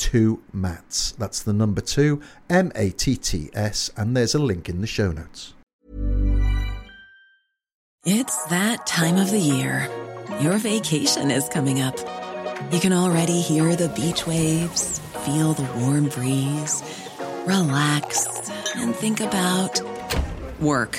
two mats. That's the number two, M A T T S, and there's a link in the show notes. It's that time of the year. Your vacation is coming up. You can already hear the beach waves, feel the warm breeze, relax, and think about work.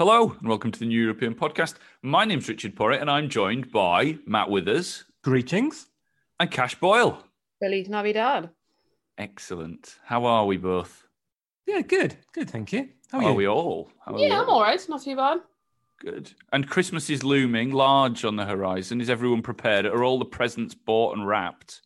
Hello and welcome to the New European Podcast. My name's Richard Porritt and I'm joined by Matt Withers Greetings. and Cash Boyle. Feliz Navidad. Excellent. How are we both? Yeah, good. Good, thank you. How are, How are you? we all? How are we Yeah, I'm all right. Not too bad. Good. And Christmas is looming large on the horizon. Is everyone prepared? Are all the presents bought and wrapped?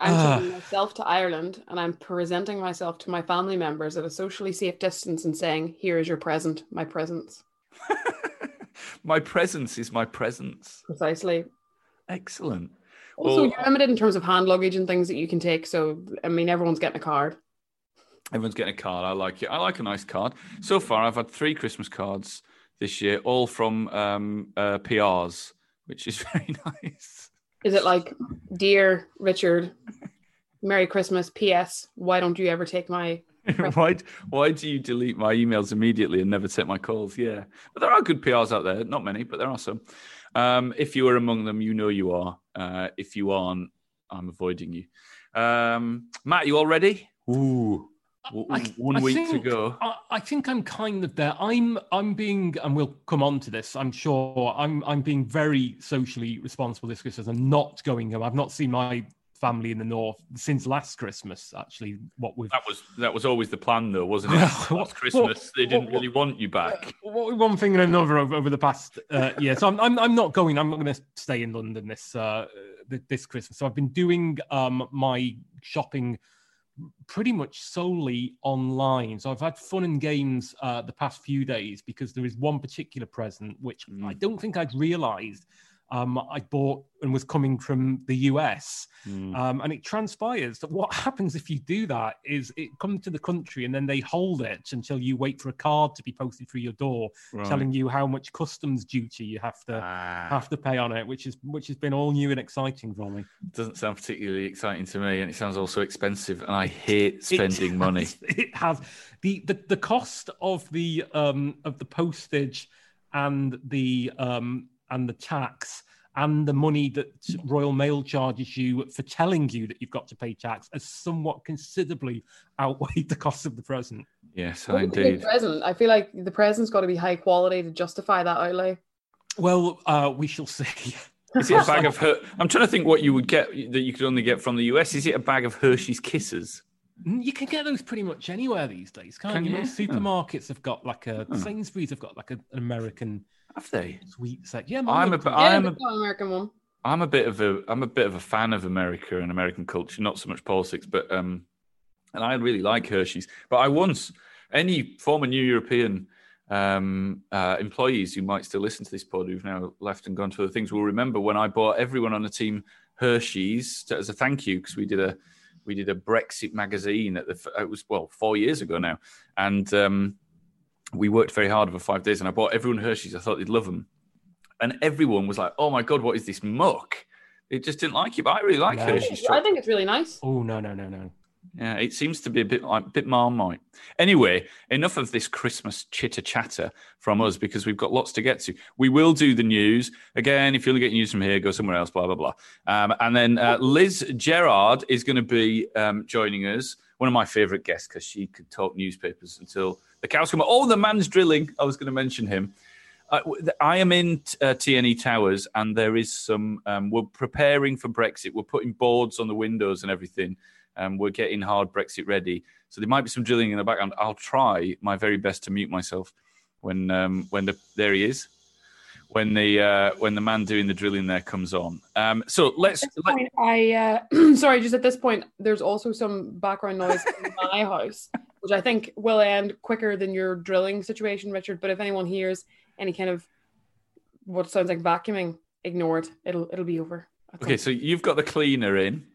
I'm Ah. taking myself to Ireland and I'm presenting myself to my family members at a socially safe distance and saying, Here is your present, my presence. my presence is my presence. Precisely. Excellent. Also, Well- you're limited in terms of hand luggage and things that you can take. So, I mean, everyone's getting a card. Everyone's getting a card. I like it. I like a nice card. So far, I've had three Christmas cards this year, all from um, uh, PRs, which is very nice. Is it like, Dear Richard, Merry Christmas, P.S. Why don't you ever take my. why, why do you delete my emails immediately and never take my calls? Yeah. But there are good PRs out there. Not many, but there are some. Um, if you are among them, you know you are. Uh, if you aren't, I'm avoiding you. Um, Matt, you all ready? Ooh. I- one I week to go. I, I think I'm kind of there. I'm I'm being, and we'll come on to this. I'm sure I'm I'm being very socially responsible this Christmas and not going home. I've not seen my family in the north since last Christmas. Actually, what we've That was that was always the plan, though, wasn't it? Last what- Christmas, what- they didn't what- really want you back. What- one thing and another over, over the past uh, year. So I'm, I'm I'm not going. I'm not going to stay in London this uh, this Christmas. So I've been doing um, my shopping pretty much solely online. So I've had fun and games uh, the past few days because there is one particular present which I don't think I'd realised um, I bought and was coming from the US. Hmm. Um, and it transpires that what happens if you do that is it comes to the country and then they hold it until you wait for a card to be posted through your door Right. telling you how much customs duty you have to Ah, have to pay on it, which is which has been all new and exciting for me. doesn't sound particularly exciting to me, and it sounds also expensive, and I hate spending It money. has- It has the, the the cost of the um of the postage and the um and the tax and the money that Royal Mail charges you for telling you that you've got to pay tax has somewhat considerably outweighed the cost of the present. Yes, What's a good indeed. present? I feel like the present's got to be high quality to justify that outlay. Well, uh, we shall see. Is it a bag of Her- I'm trying to think what you would get that you could only get from the US. Is it a bag of Hershey's Kisses? Mm, You can get those pretty much anywhere these days, can't Can you? you? Most supermarkets have got like a Oh. Sainsbury's have got like a, an American Have they? sweet set. Yeah, I'm a, local- I yeah, am the a, American one. I'm a bit of a I'm a bit of a fan of America and American culture, not so much politics, but um, and I really like Hershey's. But I once any former New European um, uh, employees who might still listen to this pod who've now left and gone to other things will remember when I bought everyone on the team Hershey's to, as a thank you because we did a we did a Brexit magazine at the it was well four years ago now, and um, we worked very hard over five days, and I bought everyone Hershey's. I thought they'd love them, and everyone was like, "Oh my god, what is this muck?" It just didn't like it, but I really like No. Hershey's. I think it's really nice. Oh no no no no. Yeah, it seems to be a bit like a bit marmite. Anyway, enough of this Christmas chitter chatter from us because we've got lots to get to. We will do the news again. If you want to get news from here, go somewhere else. Blah blah blah. Um, and then uh, Liz Gerard is going to be um, joining us. One of my favourite guests because she could talk newspapers until the cows come. Oh, the man's drilling. I was going to mention him. Uh, I am in uh, TNE Towers, and there is some. Um, we're preparing for Brexit. We're putting boards on the windows and everything. Um, we're getting hard Brexit ready, so there might be some drilling in the background. I'll try my very best to mute myself when um, when the there he is, when the uh, when the man doing the drilling there comes on. Um, so let's. Let- point, I uh, sorry, just at this point, there's also some background noise in my house, which I think will end quicker than your drilling situation, Richard. But if anyone hears any kind of what sounds like vacuuming, ignore it. It'll it'll be over. okay, so you've got the cleaner in.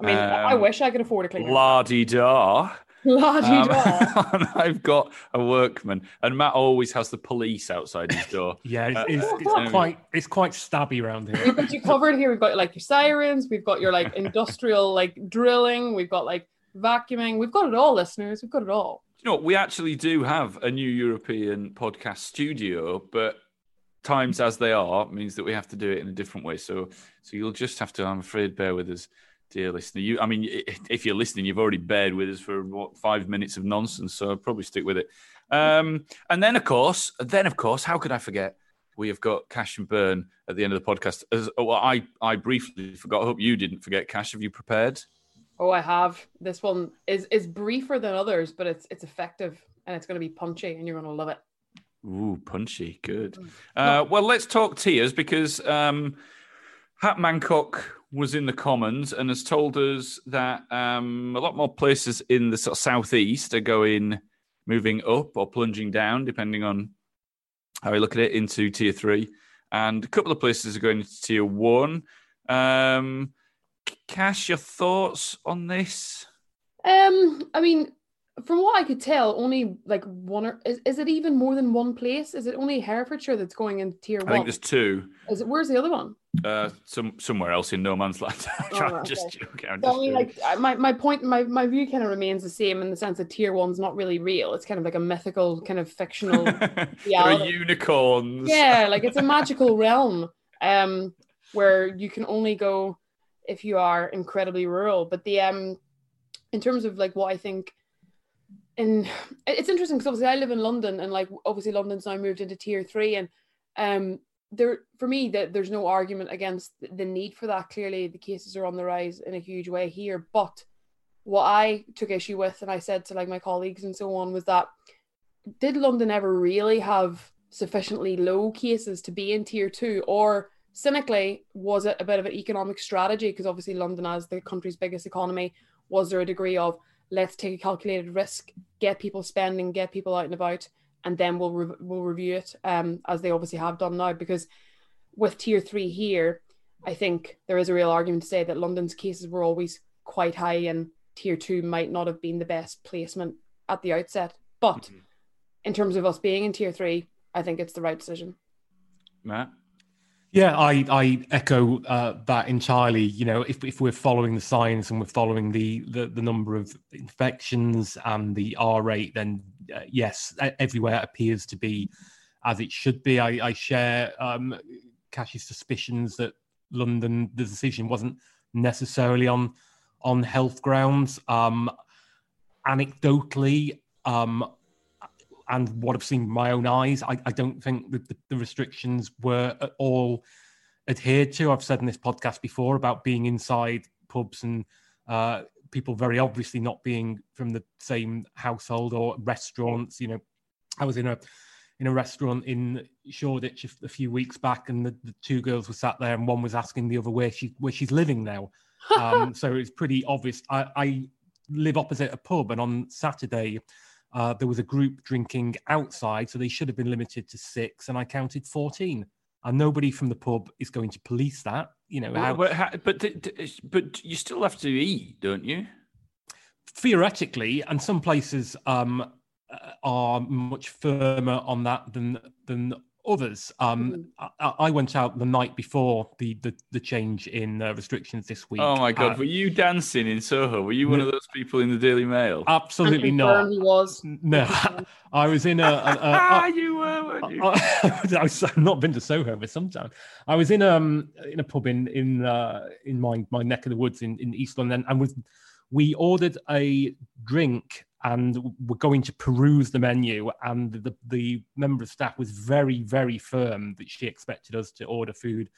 I mean, I Um, wish I could afford a cleaner. La di da. La-di-da. and I've got a workman, and Matt always has the police outside his door. Yeah, it's, Uh, it's, uh, it's quite it's quite stabby around here. We've got you covered here. We've got like your sirens. We've got your like industrial like drilling. We've got like vacuuming. We've got it all, listeners. We've got it all. you know, we actually do have a new European podcast studio, but times as they are means that we have to do it in a different way. So, so you'll just have to, I'm afraid, bear with us, dear listener. You, I mean, if you're listening, you've already bared with us for what five minutes of nonsense. So I'll probably stick with it. Um, and then, of course, then of course, how could I forget? We have got Cash and Burn at the end of the podcast. As well, I, I briefly forgot. I hope you didn't forget. Cash, have you prepared? Oh, I have. This one is is briefer than others, but it's it's effective and it's going to be punchy, and you're going to love it. Ooh, punchy. Good. Uh, well, let's talk tiers because um, Hat Mancock was in the Commons and has told us that um, a lot more places in the sort of southeast are going, moving up or plunging down, depending on how you look at it, into tier three. And a couple of places are going into tier one. Um, Cash, your thoughts on this? Um, I mean, from what I could tell, only like one or is, is it even more than one place? Is it only Herefordshire that's going in tier I one? I think there's two. Is it where's the other one? Uh, some somewhere else in no man's land. Oh, I'm just okay. joking. I'm So, I mean, joking. like my, my point, my, my view kind of remains the same in the sense that tier one's not really real. It's kind of like a mythical, kind of fictional. there are reality. unicorns. yeah, like it's a magical realm um, where you can only go if you are incredibly rural. But the um, in terms of like what I think, in it's interesting because obviously I live in London and like obviously London's now moved into tier three and um there for me that there's no argument against the need for that clearly the cases are on the rise in a huge way here but what i took issue with and i said to like my colleagues and so on was that did london ever really have sufficiently low cases to be in tier two or cynically was it a bit of an economic strategy because obviously london as the country's biggest economy was there a degree of let's take a calculated risk get people spending get people out and about and then we'll re- we'll review it um, as they obviously have done now. Because with tier three here, I think there is a real argument to say that London's cases were always quite high, and tier two might not have been the best placement at the outset. But in terms of us being in tier three, I think it's the right decision. Matt. Yeah, I, I echo uh, that entirely. You know, if, if we're following the science and we're following the, the, the number of infections and the R rate, then uh, yes, everywhere appears to be as it should be. I, I share um, Cash's suspicions that London, the decision wasn't necessarily on on health grounds. Um, anecdotally, um, and what I've seen with my own eyes, I, I don't think that the, the restrictions were at all adhered to. I've said in this podcast before about being inside pubs and uh, people very obviously not being from the same household or restaurants. You know, I was in a in a restaurant in Shoreditch a, a few weeks back, and the, the, two girls were sat there, and one was asking the other where she where she's living now. Um, so it's pretty obvious. I, I, live opposite a pub, and on Saturday. Uh, there was a group drinking outside, so they should have been limited to six, and I counted 14 and nobody from the pub is going to police that. You know, how, but, but, but you still have to eat, don't you? Theoretically, and some places um, uh, are much firmer on that than than others. Um, mm. I, I, went out the night before the the, the change in uh, restrictions this week. Oh my god, uh, were you dancing in Soho? Were you one of those people in the Daily Mail? Absolutely not. He was. No, I was in a. a, a ah, you were. You? I, have not been to Soho for some time. I was in um in a pub in in uh, in my my neck of the woods in in East London, and was we ordered a drink and we're going to peruse the menu. And the, the member of staff was very, very firm that she expected us to order food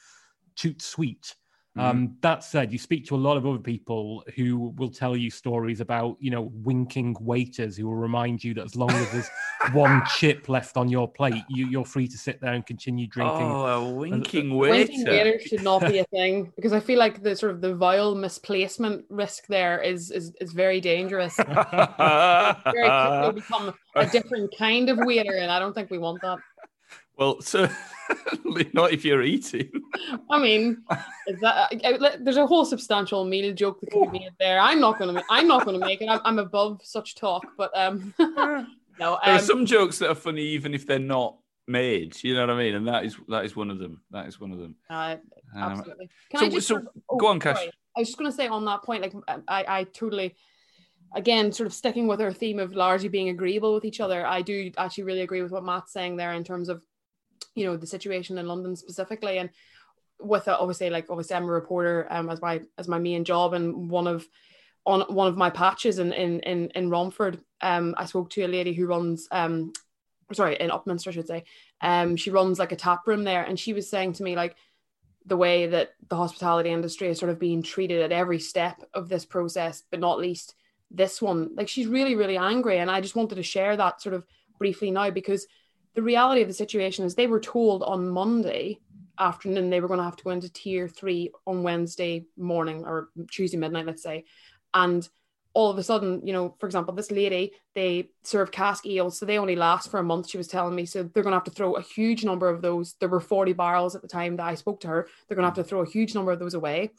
too sweet. Mm-hmm. Um, that said, you speak to a lot of other people who will tell you stories about, you know, winking waiters who will remind you that as long as there's one chip left on your plate, you, are free to sit there and continue drinking. Oh, a winking waiter. Winking waiter should not be a thing because I feel like the sort of the vile misplacement risk there is is, is very dangerous. very quickly become a different kind of waiter, and I don't think we want that. Well, so not if you're eating. I mean, is that uh, there's a whole substantial meal joke that could be made there. I'm not gonna. I'm not gonna make it. I'm, I'm above such talk. But um, no. Um, there are um, some jokes that are funny even if they're not made. You know what I mean? And that is that is one of them. That is one of them. Uh, absolutely. Can so, I just so oh, go on, Cash. Sorry. I was just gonna say on that point, like I, I totally again, sort of sticking with our theme of largely being agreeable with each other, I do actually really agree with what Matt's saying there in terms of you know the situation in London specifically. And with it, obviously like obviously I'm a reporter um, as my as my main job and one of on one of my patches in in in, in Romford. Um I spoke to a lady who runs um sorry in Upminster I should say. Um she runs like a tap room there. And she was saying to me like the way that the hospitality industry is sort of being treated at every step of this process but not least this one. Like she's really really angry. And I just wanted to share that sort of briefly now because the reality of the situation is they were told on Monday afternoon they were going to have to go into tier three on Wednesday morning or Tuesday midnight, let's say. And all of a sudden, you know, for example, this lady, they serve cask ales, so they only last for a month, she was telling me. So they're going to have to throw a huge number of those. There were 40 barrels at the time that I spoke to her. They're going to have to throw a huge number of those away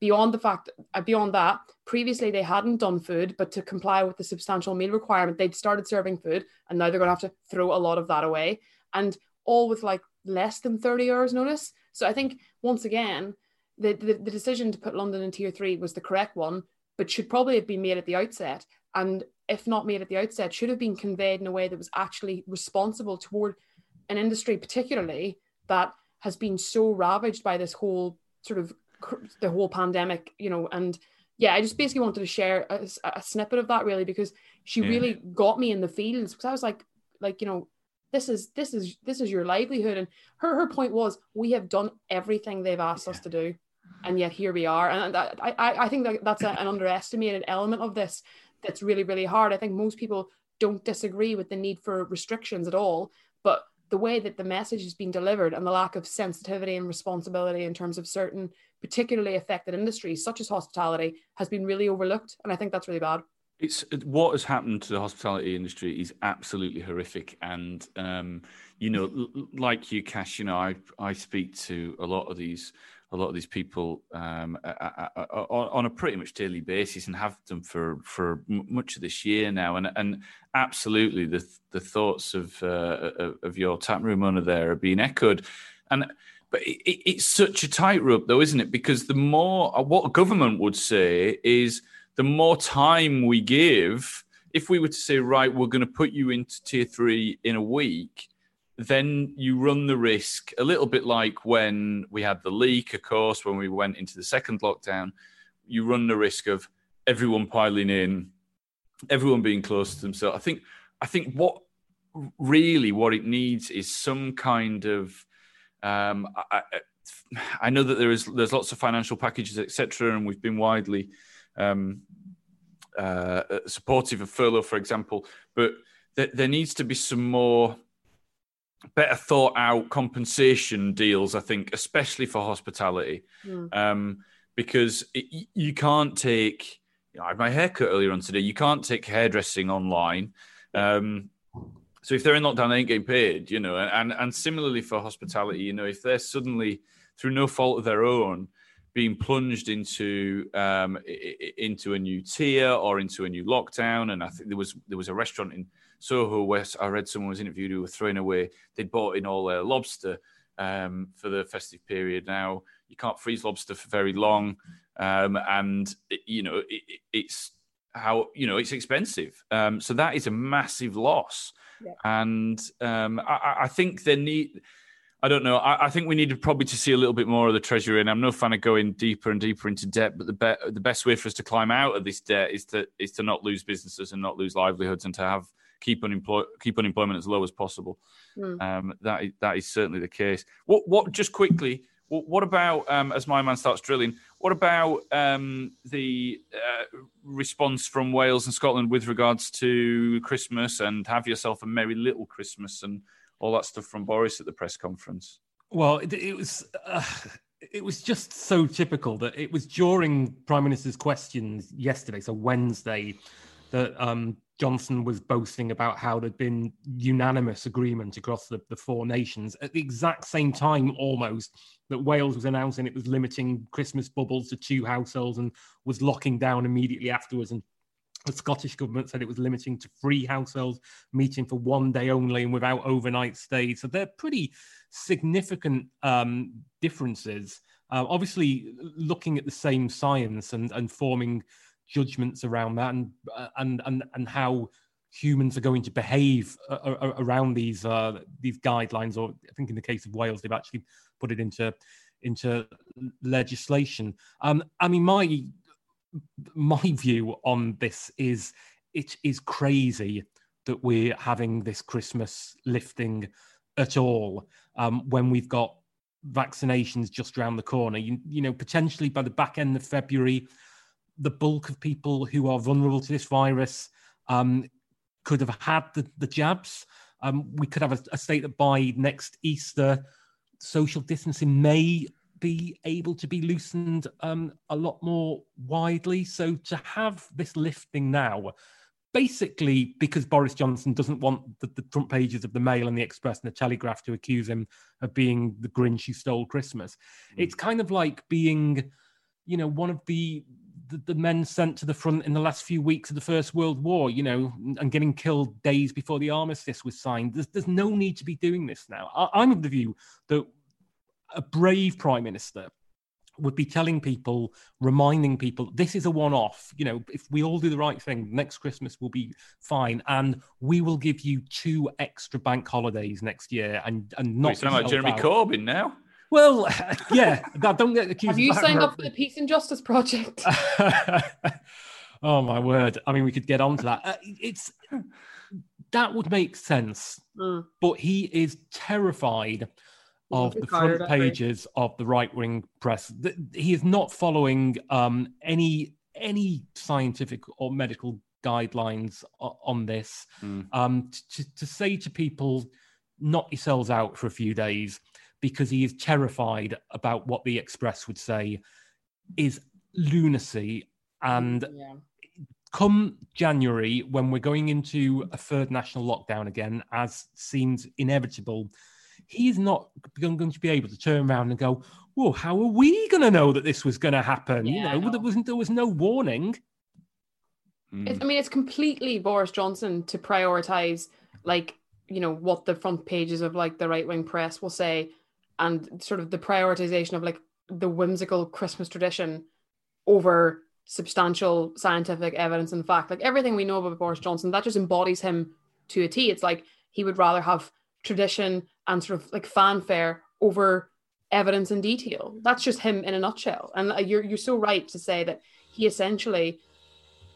beyond the fact uh, beyond that previously they hadn't done food but to comply with the substantial meal requirement they'd started serving food and now they're going to have to throw a lot of that away and all with like less than 30 hours notice. So i think once again the, the, the decision to put london in tier three was the correct one but should probably have been made at the outset and if not made at the outset should have been conveyed in a way that was actually responsible toward an industry particularly that has been so ravaged by this whole sort of the whole pandemic, you know, and yeah, I just basically wanted to share a, a snippet of that really because she yeah. really got me in the feels because I was like, like you know, this is this is this is your livelihood, and her her point was we have done everything they've asked yeah. us to do, and yet here we are, and I I, I think that that's a, an underestimated element of this that's really really hard. I think most people don't disagree with the need for restrictions at all, but the way that the message is being delivered and the lack of sensitivity and responsibility in terms of certain particularly affected industries such as hospitality has been really overlooked and i think that's really bad. It's what has happened to the hospitality industry is absolutely horrific and um, you know like you cash you know i i speak to a lot of these a lot of these people um, on a pretty much daily basis and have them for for much of this year now and and absolutely the the thoughts of uh, of your tap room owner there are being echoed and but it, it's such a tightrope, though, isn't it? Because the more uh, what government would say is the more time we give. If we were to say, right, we're going to put you into tier three in a week, then you run the risk a little bit like when we had the leak, of course, when we went into the second lockdown, you run the risk of everyone piling in, everyone being close to themselves. I think, I think what really what it needs is some kind of um, I, I, know that there is there's lots of financial packages, etc., and we've been widely um, uh, supportive of furlough, for example. But th- there needs to be some more better thought out compensation deals. I think, especially for hospitality, Mm. um, because it, you can't take. You know, I had my haircut earlier on today. You can't take hairdressing online. Um, so if they're in lockdown, they ain't getting paid. You know, and and similarly for hospitality, you know, if they're suddenly through no fault of their own being plunged into um, into a new tier or into a new lockdown. And I think there was there was a restaurant in Soho West, I read someone was interviewed who were throwing away. They'd bought in all their lobster um, for the festive period. Now you can't freeze lobster for very long, um, and it- you know it, it- it's how you know it's expensive. Um, so that is a massive loss, Yeah. and um, I, I- think they need. I don't know. I, I think we needed probably to see a little bit more of the treasury, and I'm no fan of going deeper and deeper into debt. But the be- the best way for us to climb out of this debt is to is to not lose businesses and not lose livelihoods, and to have keep unemploy- keep unemployment as low as possible. Mm. Um, that is, that is certainly the case. What what just quickly? What, what about um, as my man starts drilling? What about um, the uh, response from Wales and Scotland with regards to Christmas and have yourself a merry little Christmas and all that stuff from Boris at the press conference? Well, it, it was uh, it was just so typical that it was during Prime Minister's questions yesterday, so Wednesday, that um, Johnson was boasting about how there'd been unanimous agreement across the, the four nations at the exact same time, almost that Wales was announcing it was limiting Christmas bubbles to two households and was locking down immediately afterwards and. The Scottish government said it was limiting to three households, meeting for one day only and without overnight stays. So they're pretty significant um, differences. Uh, obviously, looking at the same science and, and forming judgments around that, and uh, and and and how humans are going to behave uh, uh, around these uh, these guidelines. Or I think in the case of Wales, they've actually put it into into legislation. Um, I mean, my my view on this is it is crazy that we're having this Christmas lifting at all um, when we've got vaccinations just around the corner. You, you know, potentially by the back end of February, the bulk of people who are vulnerable to this virus um, could have had the, the jabs. Um, we could have a, a state that by next Easter, social distancing may be able to be loosened um, a lot more widely. So to have this lifting now, basically because Boris Johnson doesn't want the, the, front pages of the Mail and the Express and the Telegraph to accuse him of being the Grinch who stole Christmas. Mm. It's kind of like being, you know, one of the, the, the men sent to the front in the last few weeks of the First World War, you know, and getting killed days before the armistice was signed. There's, there's no need to be doing this now. I, I'm of the view that a brave prime minister would be telling people, reminding people, this is a one off. You know, if we all do the right thing, next Christmas will be fine. And we will give you two extra bank holidays next year and, and not. Sound like Jeremy out. Corbyn now. Well, yeah, don't get accused. Have you signed up for the Peace and Justice Project? oh my word! I mean, we could get on to that. Uh, it's that would make sense, mm. but he is terrified of the front pages of the right wing press. He is not following um, any any scientific or medical guidelines on this. Mm. Um, to, to say to people, knock yourselves out for a few days because he is terrified about what the Express would say is lunacy. And yeah. come January, when we're going into a third national lockdown again, as seems inevitable, he's not going to be able to turn around and go, "Well, how are we going to know that this was going to happen?" Yeah, you know, there wasn't there was no warning. Hmm. It's, I mean, it's completely Boris Johnson to prioritize, like you know, what the front pages of like the right wing press will say, and sort of the prioritization of like the whimsical Christmas tradition over substantial scientific evidence and fact. Like everything we know about Boris Johnson, that just embodies him to a T. It's like he would rather have tradition and sort of like fanfare over evidence and detail. That's just him in a nutshell. And uh, you're you're so right to say that he essentially,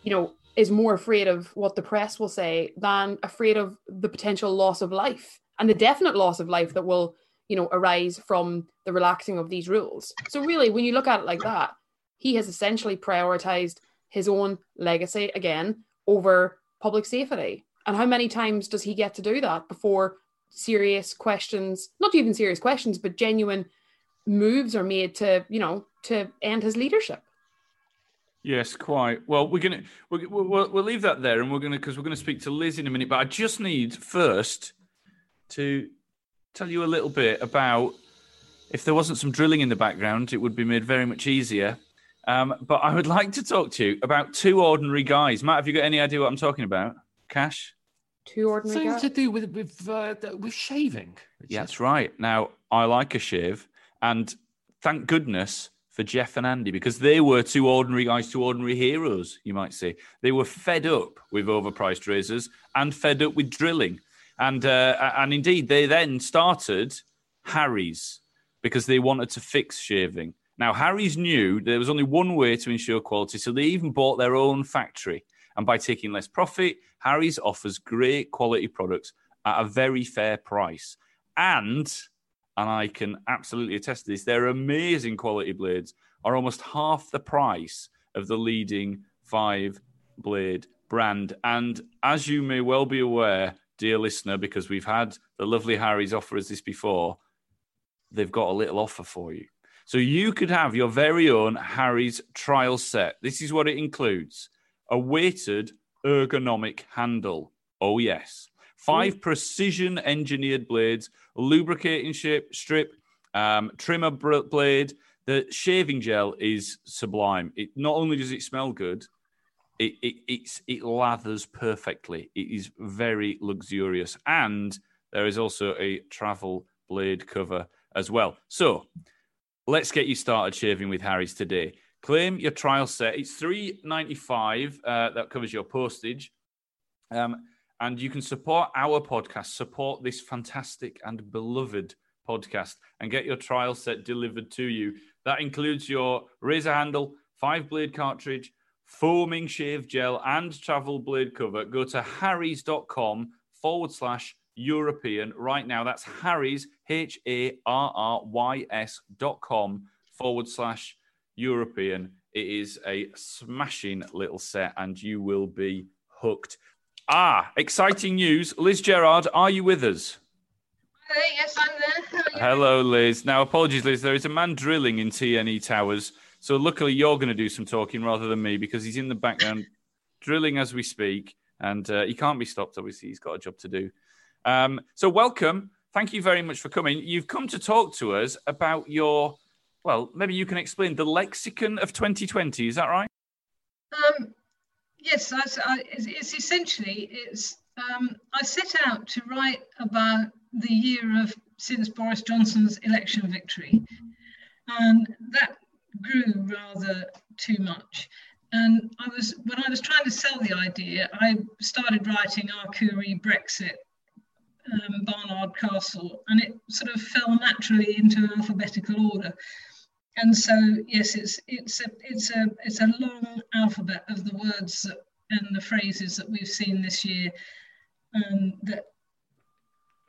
you know, is more afraid of what the press will say than afraid of the potential loss of life and the definite loss of life that will, you know, arise from the relaxing of these rules. So really, when you look at it like that, he has essentially prioritized his own legacy again over public safety. And how many times does he get to do that before serious questions, not even serious questions, but genuine moves are made to, you know, to end his leadership. Yes, quite. Well, we're gonna we'll, we'll, we'll leave that there, and we're gonna because we're gonna speak to Liz in a minute. But I just need first to tell you a little bit about if there wasn't some drilling in the background, it would be made very much easier. Um, but I would like to talk to you about two ordinary guys. Matt, have you got any idea what I'm talking about? Cash. Two ordinary Something guys. to do with with uh, with shaving. Yeah, that's right. Now, I like a shave, and thank goodness for Jeff and Andy because they were two ordinary guys, two ordinary heroes, you might say. They were fed up with overpriced razors and fed up with drilling. And, uh, and indeed, they then started Harry's because they wanted to fix shaving. Now, Harry's knew there was only one way to ensure quality, so they even bought their own factory. And by taking less profit, Harry's offers great quality products at a very fair price. And, and I can absolutely attest to this, their amazing quality blades are almost half the price of the leading five blade brand. And as you may well be aware, dear listener, because we've had the lovely Harry's offer us this before, they've got a little offer for you. So you could have your very own Harry's trial set. This is what it includes a weighted ergonomic handle. Oh, yes. Five precision engineered blades, lubricating shape, strip, um, trimmer blade. The shaving gel is sublime. It not only does it smell good, it, it it lathers perfectly. It is very luxurious, and there is also a travel blade cover as well. So let's get you started shaving with Harry's today. Claim your trial set. It's three ninety five. Uh, that covers your postage, um, and you can support our podcast. Support this fantastic and beloved podcast, and get your trial set delivered to you. That includes your razor handle, five blade cartridge, foaming shave gel, and travel blade cover. Go to harrys.com forward slash European right now. That's Harry's, H A R R Y S dot com forward slash European. It is a smashing little set, and you will be hooked. Ah, exciting news. Liz Gerard, are you with us? Hello, yes, I'm there. Hello, Liz. Now, apologies, Liz. There is a man drilling in TNE Towers. So, luckily, you're going to do some talking rather than me because he's in the background drilling as we speak. And uh, he can't be stopped, obviously. He's got a job to do. Um, so, welcome. Thank you very much for coming. You've come to talk to us about your, well, maybe you can explain the lexicon of 2020. Is that right? Um, yes, I, I, it's, essentially it's. Um, I set out to write about the year of since Boris Johnson's election victory, and that grew rather too much. And I was when I was trying to sell the idea, I started writing Arcuri Brexit, um, Barnard Castle, and it sort of fell naturally into alphabetical order. And so, yes, it's it's a it's a it's a long alphabet of the words that, and the phrases that we've seen this year um, that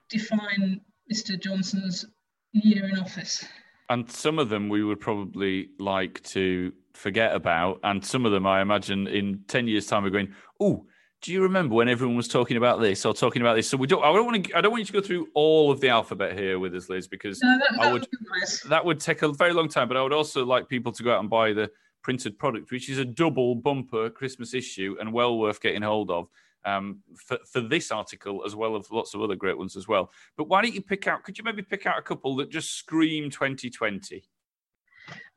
define Mr. Johnson's year in office. And some of them we would probably like to forget about. And some of them, I imagine, in 10 years' time, we're going, oh, do you remember when everyone was talking about this or talking about this? So we don't. I don't want to. I don't want you to go through all of the alphabet here with us, Liz, because No, that, I would. would nice. That would take a very long time. But I would also like people to go out and buy the printed product, which is a double bumper Christmas issue and well worth getting hold of um, for for this article as well as lots of other great ones as well. But why don't you pick out? Could you maybe pick out a couple that just scream 2020?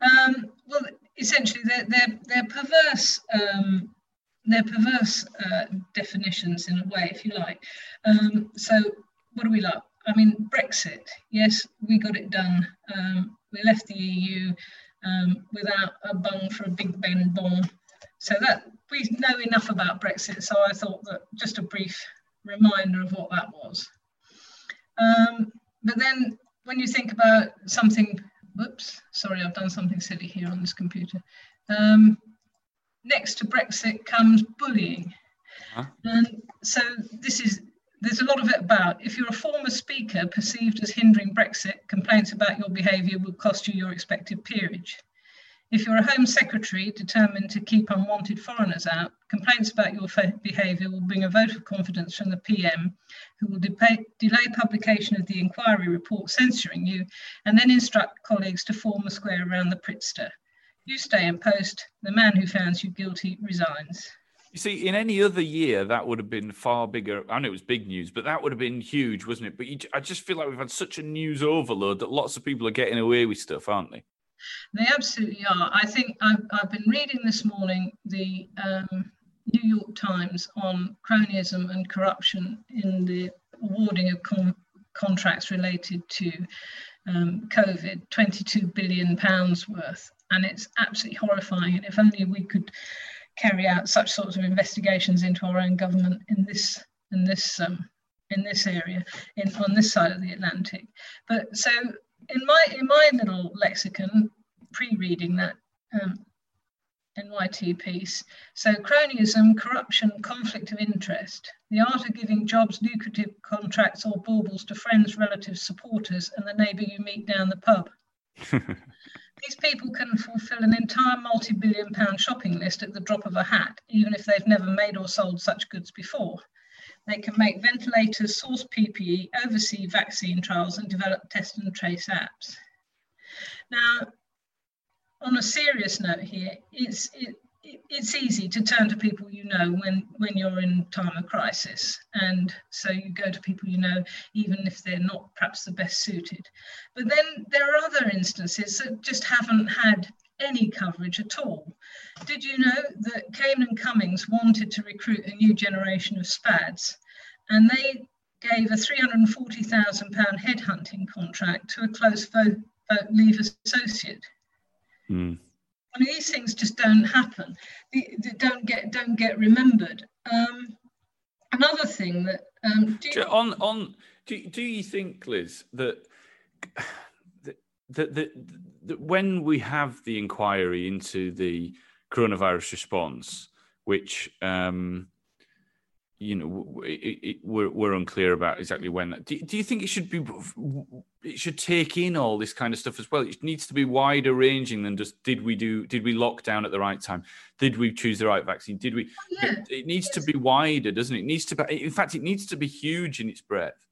Um, well, essentially, they're they're, they're perverse. Um, they're perverse uh, definitions in a way, if you like. Um, so, what do we like? I mean, Brexit. Yes, we got it done. Um, we left the EU um, without a bung for a Big Ben bong. So that we know enough about Brexit. So I thought that just a brief reminder of what that was. Um, but then when you think about something, whoops, sorry, I've done something silly here on this computer. Um, next to Brexit comes bullying. Uh-huh. And so this is, there's a lot of it about if you're a former speaker perceived as hindering Brexit, complaints about your behaviour will cost you your expected peerage. If you're a Home Secretary determined to keep unwanted foreigners out, complaints about your behaviour will bring a vote of confidence from the PM, who will de- delay publication of the inquiry report censuring you and then instruct colleagues to form a square around the Pritster. You stay in post, the man who finds you guilty resigns. You see, in any other year, that would have been far bigger. I know it was big news, but that would have been huge, wasn't it? But you, I just feel like we've had such a news overload that lots of people are getting away with stuff, aren't they? They absolutely are. I think I've, I've been reading this morning the um, New York Times on cronyism and corruption in the awarding of con- contracts related to um, COVID, 22 billion pounds worth. And it's absolutely horrifying. And if only we could carry out such sorts of investigations into our own government in this in this um, in this area in on this side of the Atlantic. But so in my in my little lexicon, pre-reading that um, NYT piece, so cronyism, corruption, conflict of interest, the art of giving jobs, lucrative contracts, or baubles to friends, relatives, supporters, and the neighbour you meet down the pub. These people can fulfill an entire multi billion pound shopping list at the drop of a hat, even if they've never made or sold such goods before. They can make ventilators, source PPE, oversee vaccine trials, and develop test and trace apps. Now, on a serious note here, it's, it, it's easy to turn to people you know when when you're in time of crisis and so you go to people you know even if they're not perhaps the best suited but then there are other instances that just haven't had any coverage at all did you know that Cain and Cummings wanted to recruit a new generation of spads and they gave a 340,000 pound headhunting contract to a close vote, vote leave associate mm. I mean, these things just don't happen. They, they don't get don't get remembered. Um, another thing that um, you... on on do, do you think, Liz, that that, that, that, that when we have the inquiry into the coronavirus response, which um, you know, it, it, we're, we're unclear about exactly when. That, do, do you think it should be? It should take in all this kind of stuff as well. It needs to be wider ranging than just did we do? Did we lock down at the right time? Did we choose the right vaccine? Did we? Oh, yeah. It, it needs to be wider, doesn't it? It needs to be. In fact, it needs to be huge in its breadth.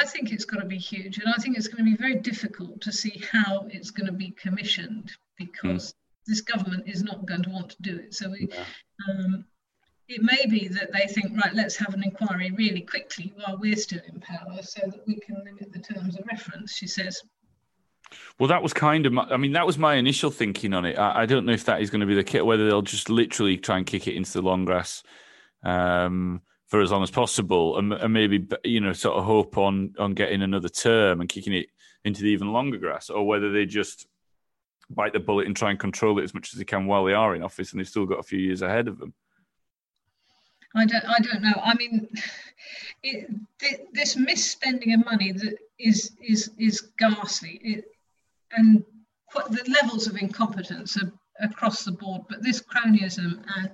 I think it's going to be huge, and I think it's going to be very difficult to see how it's going to be commissioned because mm. this government is not going to want to do it. So we. Yeah. Um, it may be that they think, right, let's have an inquiry really quickly while we're still in power so that we can limit the terms of reference, she says. Well, that was kind of my, I mean, that was my initial thinking on it. I, I don't know if that is going to be the kit, whether they'll just literally try and kick it into the long grass um, for as long as possible and, and, maybe, you know, sort of hope on, on getting another term and kicking it into the even longer grass, or whether they just bite the bullet and try and control it as much as they can while they are in office and they've still got a few years ahead of them. I don't, I don't know. I mean, it, this misspending of money that is is is ghastly, it, and the levels of incompetence are across the board. But this cronyism, and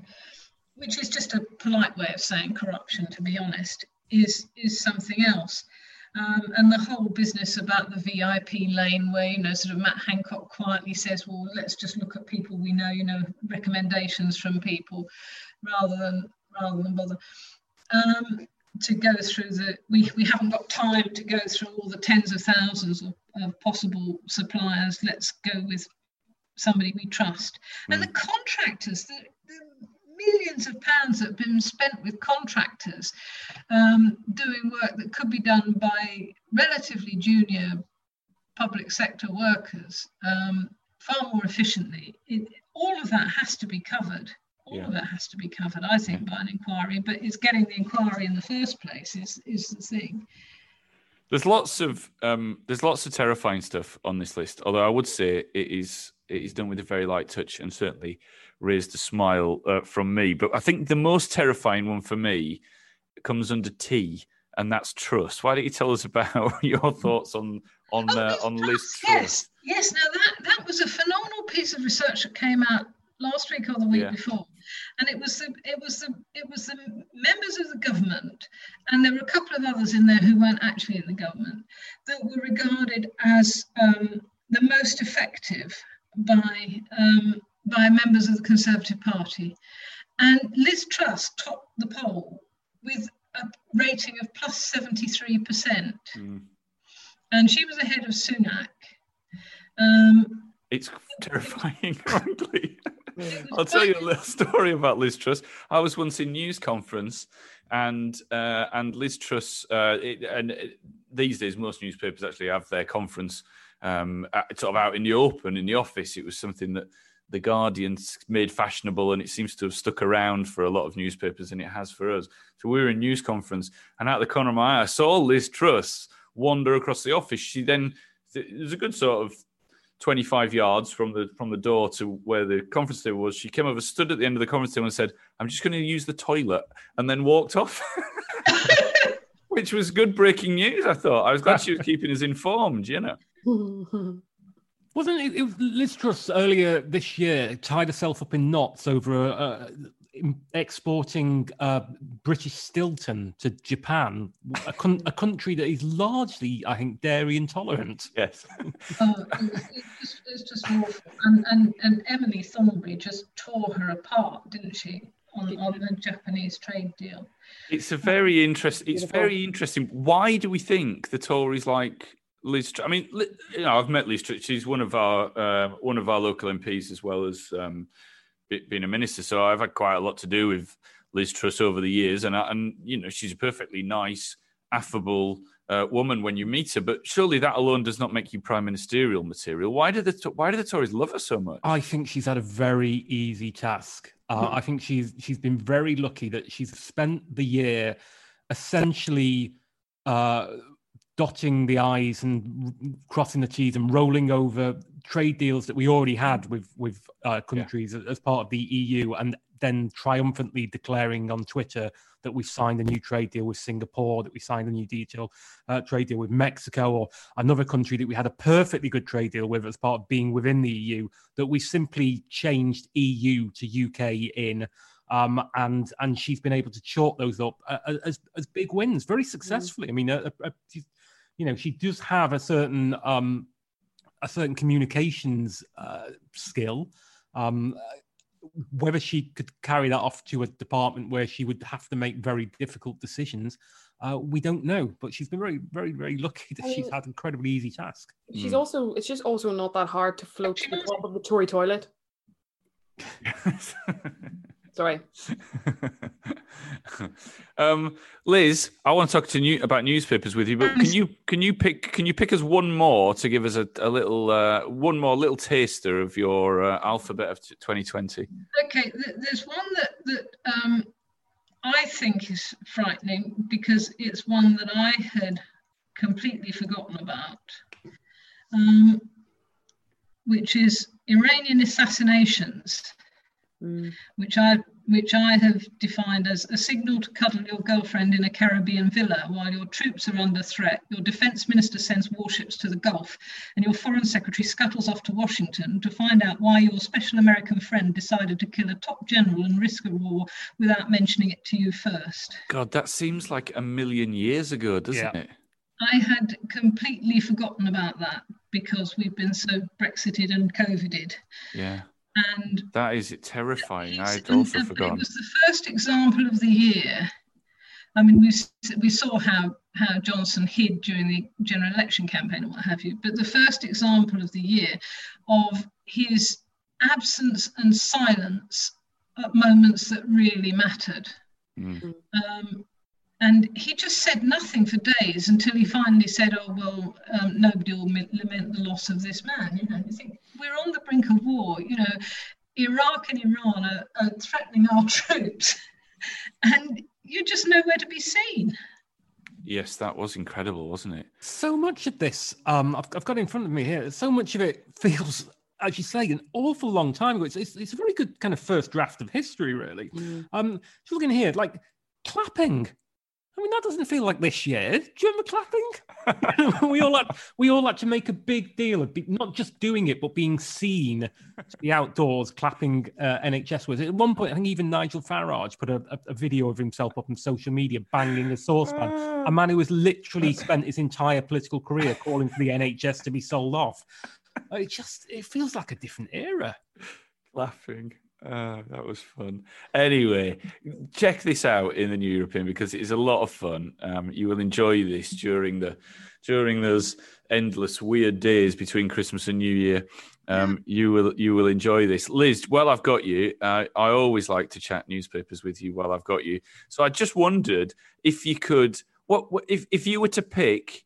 which is just a polite way of saying corruption, to be honest, is is something else. Um, and the whole business about the VIP lane, where you know, sort of Matt Hancock quietly says, "Well, let's just look at people we know, you know, recommendations from people, rather than rather than bother um, to go through the we, we haven't got time to go through all the tens of thousands of, of possible suppliers let's go with somebody we trust mm. and the hmm. contractors the, the, millions of pounds that have been spent with contractors um, doing work that could be done by relatively junior public sector workers um, far more efficiently it, all of that has to be covered all yeah. of it has to be covered, I think, by an inquiry. But it's getting the inquiry in the first place is is the thing. There's lots of um, there's lots of terrifying stuff on this list. Although I would say it is it is done with a very light touch and certainly raised a smile uh, from me. But I think the most terrifying one for me comes under T, and that's trust. Why don't you tell us about your thoughts on on oh, uh, on Liz? Yes, yes. Now that that was a phenomenal piece of research that came out last week or the week yeah. before, and it was the it was the it was the members of the government, and there were a couple of others in there who weren't actually in the government that were regarded as um, the most effective by um, by members of the Conservative Party, and Liz Truss topped the poll with a rating of plus plus seventy three percent, Mm. and she was ahead of Sunak. Um, It's terrifying, frankly. I'll tell you a little story about Liz Truss. I was once in news conference, and uh, and Liz Truss, uh, it, and it, these days most newspapers actually have their conference um, at- sort of out in the open in the office. It was something that the Guardian made fashionable, and it seems to have stuck around for a lot of newspapers, and it has for us. So we were in news conference, and out the corner of my eye, I saw Liz Truss wander across the office. She then there's a good sort of 25 yards from the from the door to where the conference table was. She came over, stood at the end of the conference table, and said, "I'm just going to use the toilet," and then walked off. Which was good breaking news. I thought. I was glad she was keeping us informed. You know. Wasn't it, it was Liz Truss earlier this year tied herself up in knots over uh, exporting uh, British Stilton to Japan, a, con- a country that is largely, I think, dairy intolerant. Yes. Oh, it's, just, it's just awful. And, and, and Emily Thornberry just tore her apart, didn't she, on, on the Japanese trade deal? It's a very interesting. It's very interesting. Why do we think the Tories like Liz? I mean, you know, I've met Liz. She's one of our uh, one of our local MPs as well as um, being a minister. So I've had quite a lot to do with Liz Truss over the years, and I, and you know, she's a perfectly nice, affable uh, woman when you meet her. But surely that alone does not make you prime ministerial material. Why do the Why do the Tories love her so much? I think she's had a very easy task. Uh, I think she's she's been very lucky that she's spent the year essentially uh, dotting the i's and crossing the t's and rolling over trade deals that we already had with with uh, countries as part of the EU, and then triumphantly declaring on Twitter that we've signed a new trade deal with Singapore, that we signed a new detail uh, trade deal with Mexico, or another country that we had a perfectly good trade deal with as part of being within the EU, that we simply changed EU to UK in. Um, and and she's been able to chalk those up uh, as as big wins very successfully. I mean, uh, uh, she's- you know, she does have a certain um, a certain communications uh, skill. Um, whether she could carry that off to a department where she would have to make very difficult decisions, uh, we don't know. But she's been very, very, very lucky that I she's had an incredibly easy task. She's Mm. also it's just also not that hard to float to the top of the Tory toilet. Sorry. um, Liz, I want to talk to you about newspapers with you, but can you can you pick can you pick us one more to give us a, a little uh, one more little taster of your uh, alphabet of 2020? Okay, there's one that that um, I think is frightening because it's one that I had completely forgotten about, um, which is Iranian assassinations, Mm. which I which I have defined as a signal to cuddle your girlfriend in a Caribbean villa while your troops are under threat, your defense minister sends warships to the Gulf, and your foreign secretary scuttles off to Washington to find out why your special American friend decided to kill a top general and risk a war without mentioning it to you first. God, that seems like a million years ago, doesn't Yeah. it? I had completely forgotten about that because we've been so Brexited and COVIDed. Yeah, And that is terrifying. I'd also and forgotten. It was the first example of the year. I mean, we we saw how how Johnson hid during the general election campaign and what have you, but the first example of the year of his absence and silence at moments that really mattered. Mm. Um, and he just said nothing for days until he finally said, "Oh well, um, nobody will mi- lament the loss of this man." You know, you think we're on the brink of war. You know, Iraq and Iran are, are threatening our troops, and you're just nowhere to be seen. Yes, that was incredible, wasn't it? So much of this, um, I've, I've got it in front of me here. So much of it feels, as you say, an awful long time ago. It's, it's, it's a very good kind of first draft of history, really. Mm. Um, just looking here, like clapping. I mean, that doesn't feel like this year. Do you remember clapping? we all had we all had to make a big deal of be, not just doing it, but being seen to be outdoors clapping uh, NHS words. At one point, I think even Nigel Farage put a, a, a video of himself up on social media banging a saucepan. A man who has literally spent his entire political career calling for the NHS to be sold off. it just it feels like a different era. Laughing. Uh, that was fun. Anyway, check this out in the New European because it is a lot of fun. Um, you will enjoy this during the during those endless weird days between Christmas and New Year. Um, you will you will enjoy this, Liz. Well, I've got you. Uh, I always like to chat newspapers with you while I've got you. So I just wondered if you could what, what if if you were to pick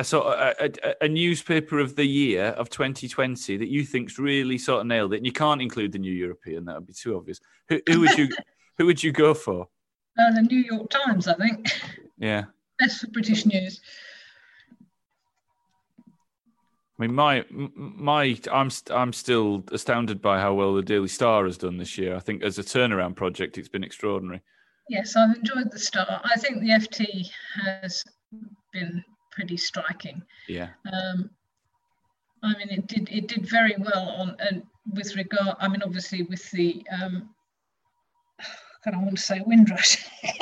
a sort of a, a, a, newspaper of the year of 2020 that you think's really sort of nailed it, and you can't include the New European. That would be too obvious. Who, who would you who would you go for? Uh, the New York Times, I think. Yeah. Best for British news. I mean, my my I'm I'm still astounded by how well the Daily Star has done this year. I think as a turnaround project, it's been extraordinary. Yes, I've enjoyed the Star. I think the FT has been pretty striking. Yeah. Um, I mean, it did it did very well on and with regard. I mean, obviously with the um, I don't want to say Windrush.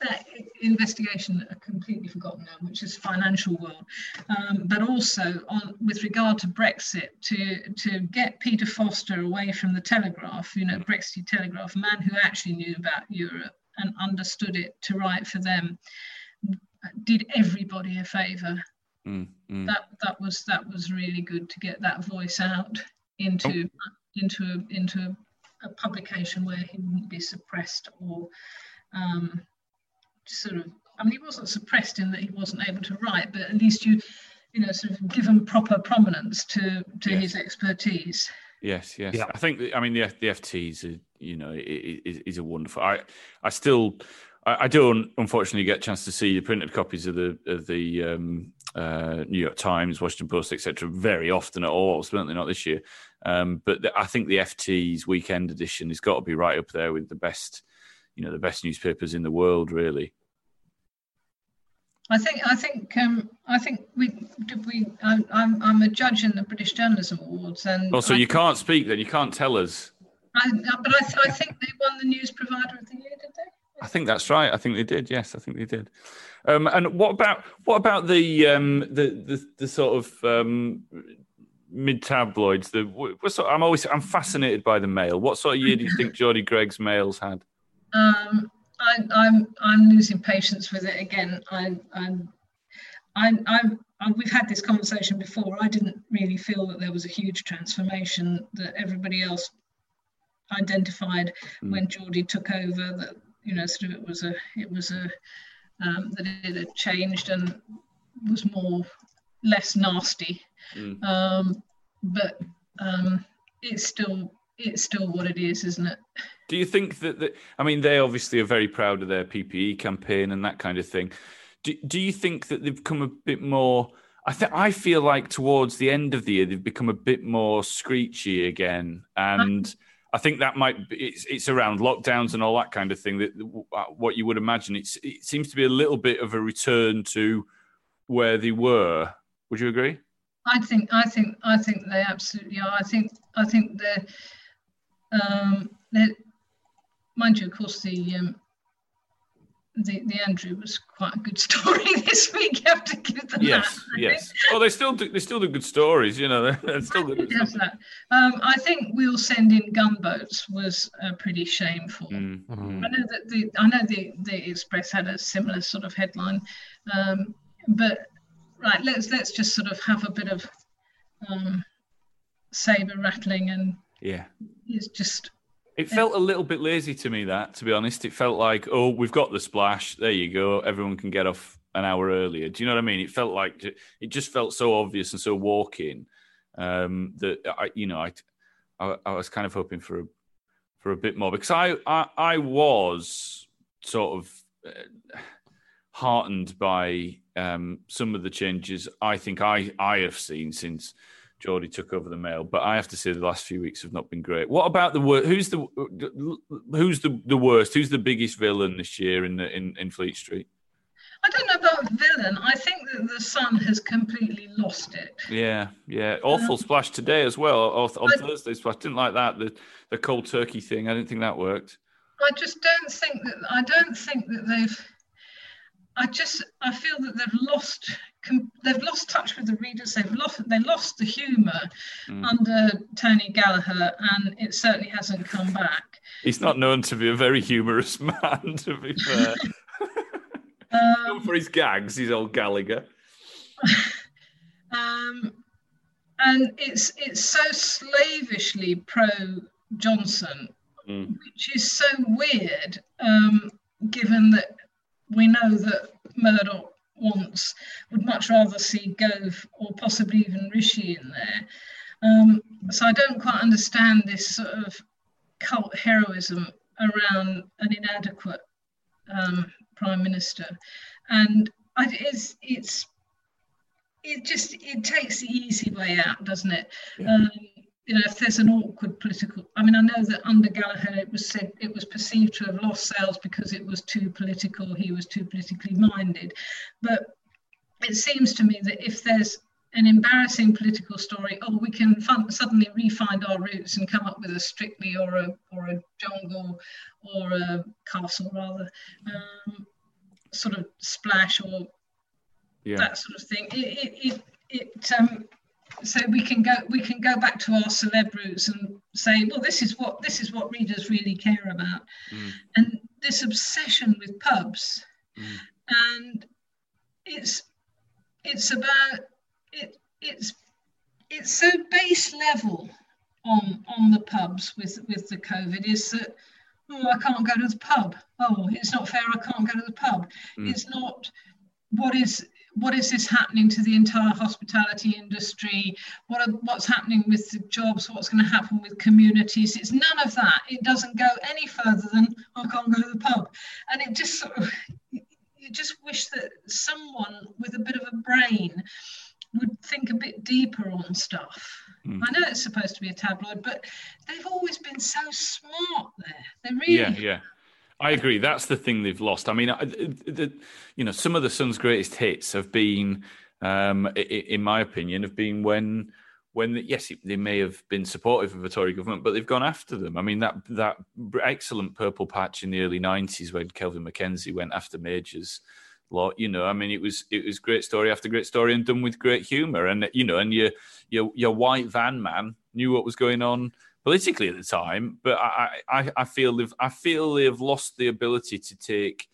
that investigation are completely forgotten now, which is financial world, um, but also on with regard to Brexit, to to get Peter Foster away from the Telegraph, you know, Brexit Telegraph, a man who actually knew about Europe and understood it to write for them, did everybody a favour. Mm, mm. That that was that was really good to get that voice out into oh. into a, into a, a publication where he wouldn't be suppressed or um, sort of I mean he wasn't suppressed in that he wasn't able to write, but at least you you know sort of give him proper prominence to to yes. his expertise. Yes, yes. Yeah. I think I mean the the FT is a, you know is, is a wonderful. I I still I, I, don't unfortunately get a chance to see the printed copies of the of the um, uh, New York Times, Washington Post, etc. very often at all. Certainly not this year. Um, but the, I think the FT's weekend edition has got to be right up there with the best, you know, the best newspapers in the world, really. I think I think um, I think we did we I'm, I'm, I'm a judge in the British Journalism Awards and also oh, you can't speak then you can't tell us. I, but I, th- I think they won the News Provider of the Year? I think that's right. I think they did. Yes, I think they did. Um, and what about what about the um, the, the, the sort of um, mid tabloids? The what sort, I'm always I'm fascinated by the Mail. What sort of year do you think Geordie Greig's Mails had? Um, I, am I'm, I'm losing patience with it again. I, I'm I'm, I'm, we've had this conversation before. I didn't really feel that there was a huge transformation that everybody else identified mm. when Geordie took over. That you know, sort of it was a it was a um, that it had changed and was more less nasty. Mm. Um, but um, it's still it's still what it is, isn't it? Do you think that, that I mean they obviously are very proud of their PPE campaign and that kind of thing. Do, do you think that they've become a bit more I think I feel like towards the end of the year they've become a bit more screechy again and I think that might be, it's, it's around lockdowns and all that kind of thing. That uh, what you would imagine it's it seems to be a little bit of a return to where they were. Would you agree? I think I think I think they absolutely are. I think I think they're, um, they're mind you, of course, the um, the, the Andrew was quite a good story this week. You have to give them yes, that. Yes, Oh, they still do. They still do good stories. You know, they're still good. that. Um, I think we'll send in gunboats was uh, pretty shameful. Mm-hmm. I know that the I know the the Express had a similar sort of headline, um, but right, let's let's just sort of have a bit of um, saber rattling and yeah, it's just it felt a little bit lazy to me, that, to be honest. It felt like, oh, we've got the splash. There you go. Everyone can get off an hour earlier. Do you know what I mean? It felt like it just felt so obvious and so walking um, that I, you know, I, I, I, was kind of hoping for a, for a bit more because I, I, I was sort of uh, heartened by um, some of the changes I think I, I have seen since Geordie took over the mail. But I have to say the last few weeks have not been great. What about the worst? Who's the who's the, the worst? Who's the biggest villain this year in the in, in Fleet Street? I don't know about villain. I think that the Sun has completely lost it. Yeah, yeah. Awful um, splash today as well. On, on Thursday splash. Didn't like that. The the cold turkey thing. I didn't think that worked. I just don't think that. I don't think that they've. I just I feel that they've lost com- they've lost touch with the readers. They've lost they lost the humour mm. under Tony Gallagher, and it certainly hasn't come back. He's not known to be a very humorous man, to be fair. um, for his gags, he's old Gallagher. um, and it's it's so slavishly pro Johnson, mm. which is so weird, um, given that we know that Murdoch wants would much rather see Gove or possibly even Rishi in there. Um, so I don't quite understand this sort of cult heroism around an inadequate um, prime minister, and I, it's it's it just it takes the easy way out, doesn't it? Yeah. Um, you know, if there's an awkward political, I mean, I know that under Gallagher it was said it was perceived to have lost sales because it was too political, he was too politically minded. But it seems to me that if there's an embarrassing political story, oh, we can fun- suddenly refind our roots and come up with a Strictly or a or a jungle or a castle rather um, sort of splash or yeah. that sort of thing. It it it, it um, so we can go we can go back to our celeb roots and say well this is what this is what readers really care about mm. and this obsession with pubs mm. and it's it's about it it's it's so base level on on the pubs with with the covid is that oh i can't go to the pub oh it's not fair i can't go to the pub mm. it's not what is what is this happening to the entire hospitality industry? What are, what's happening with the jobs? What's going to happen with communities? It's none of that. It doesn't go any further than I can't go to the pub, and it just sort of you just wish that someone with a bit of a brain would think a bit deeper on stuff. Mm. I know it's supposed to be a tabloid, but they've always been so smart there. They really yeah yeah. I agree. That's the thing they've lost. I mean, the, you know, some of the Sun's greatest hits have been, um, in my opinion, have been when when yes, they may have been supportive of the Tory government, but they've gone after them. I mean, that that excellent purple patch in the early '90s when Kelvin MacKenzie went after Majors lot. You know, I mean, it was it was great story after great story and done with great humour. And you know, and your your your white van man knew what was going on politically at the time, but I, I, I feel they've I feel they've lost the ability to take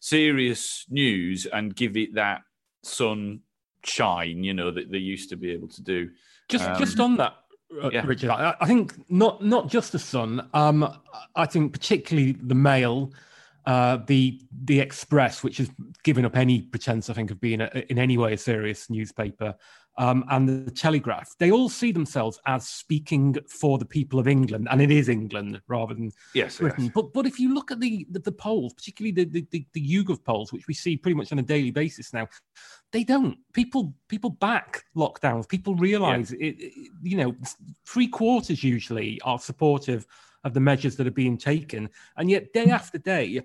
serious news and give it that sun shine, you know, that they used to be able to do. Just um, just on that, uh, yeah. Richard, I, I, think not not just the Sun. Um, I think particularly the Mail, uh, the the Express, which has given up any pretense, I think, of being a, in any way a serious newspaper, um, and the Telegraph, they all see themselves as speaking for the people of England, and it is England rather than yes, Britain. Yes. But but if you look at the the, the polls, particularly the, the the the YouGov polls, which we see pretty much on a daily basis now, they don't. People people back lockdowns. People realise yeah. it, it. You know, three quarters usually are supportive of the measures that are being taken, and yet day after day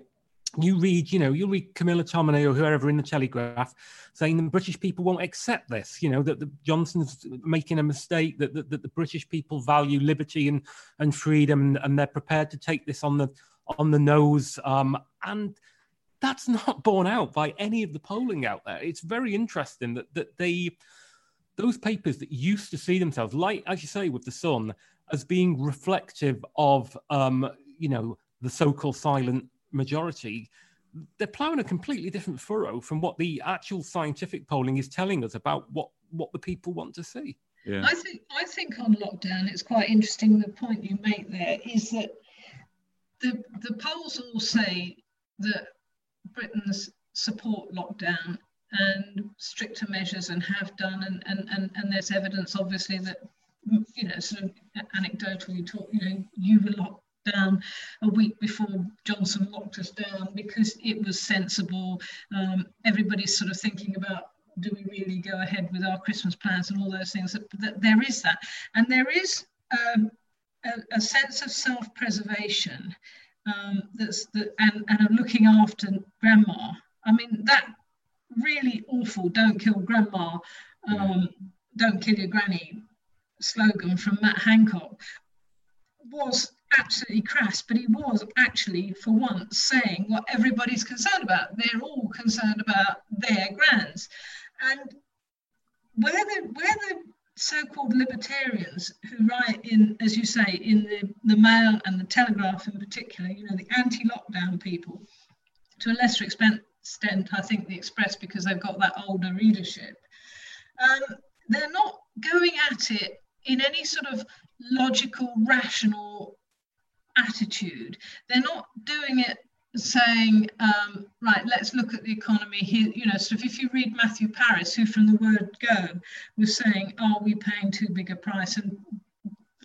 you read, you know, you read Camilla Tominey or whoever in the Telegraph saying the British people won't accept this, you know, that the Johnson's making a mistake, that, that, that the British people value liberty and, and freedom, and, and, they're prepared to take this on the on the nose. Um, and that's not borne out by any of the polling out there. It's very interesting that that they those papers that used to see themselves, like as you say with the Sun, as being reflective of um, you know, the so-called silent majority, they're ploughing a completely different furrow from what the actual scientific polling is telling us about what, what the people want to see. Yeah. I think I think on lockdown it's quite interesting the point you make there is that the the polls all say that Britain's support lockdown and stricter measures and have done and, and, and, and there's evidence obviously that you know sort of anecdotal. You talk you know you were locked down a week before Johnson locked us down because it was sensible. Um, everybody's sort of thinking about do we really go ahead with our Christmas plans and all those things. That, that there is that, and there is um, a, a, sense of self-preservation um, that's that, and and of looking after grandma. I mean that really awful. Don't kill grandma. Um, don't kill your granny slogan from Matt Hancock was absolutely crass, but he was actually, for once, saying what everybody's concerned about. They're all concerned about their grants. And where the where the so-called libertarians who write in, as you say, in the, the Mail and the Telegraph in particular, you know, the anti-lockdown people, to a lesser extent, I think the Express because they've got that older readership. Um, they're not going at it in any sort of logical, rational attitude. They're not doing it saying, um, right, let's look at the economy here. You know, so if you read Matthew Parris, who from the word go was saying, are we paying too big a price? And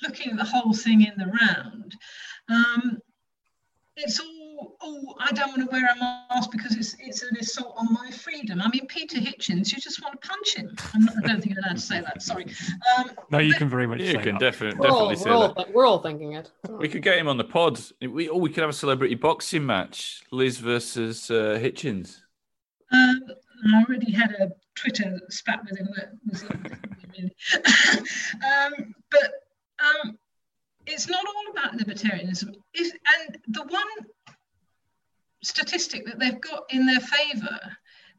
looking at the whole thing in the round, um, it's all oh, I don't want to wear a mask because it's it's an assault on my freedom. I mean, Peter Hitchens, you just want to punch him. Not, i don't think I'm allowed to say that. Sorry. Um, no, you can very much. You can that. definitely, we're definitely all, say we're all, that. We're all thinking it. We could get him on the pod. We, oh, we could have a celebrity boxing match: Liz versus uh, Hitchens. Um, I already had a Twitter spat with him that was. um, but um, it's not all about libertarianism. If, and the one statistic that they've got in their favour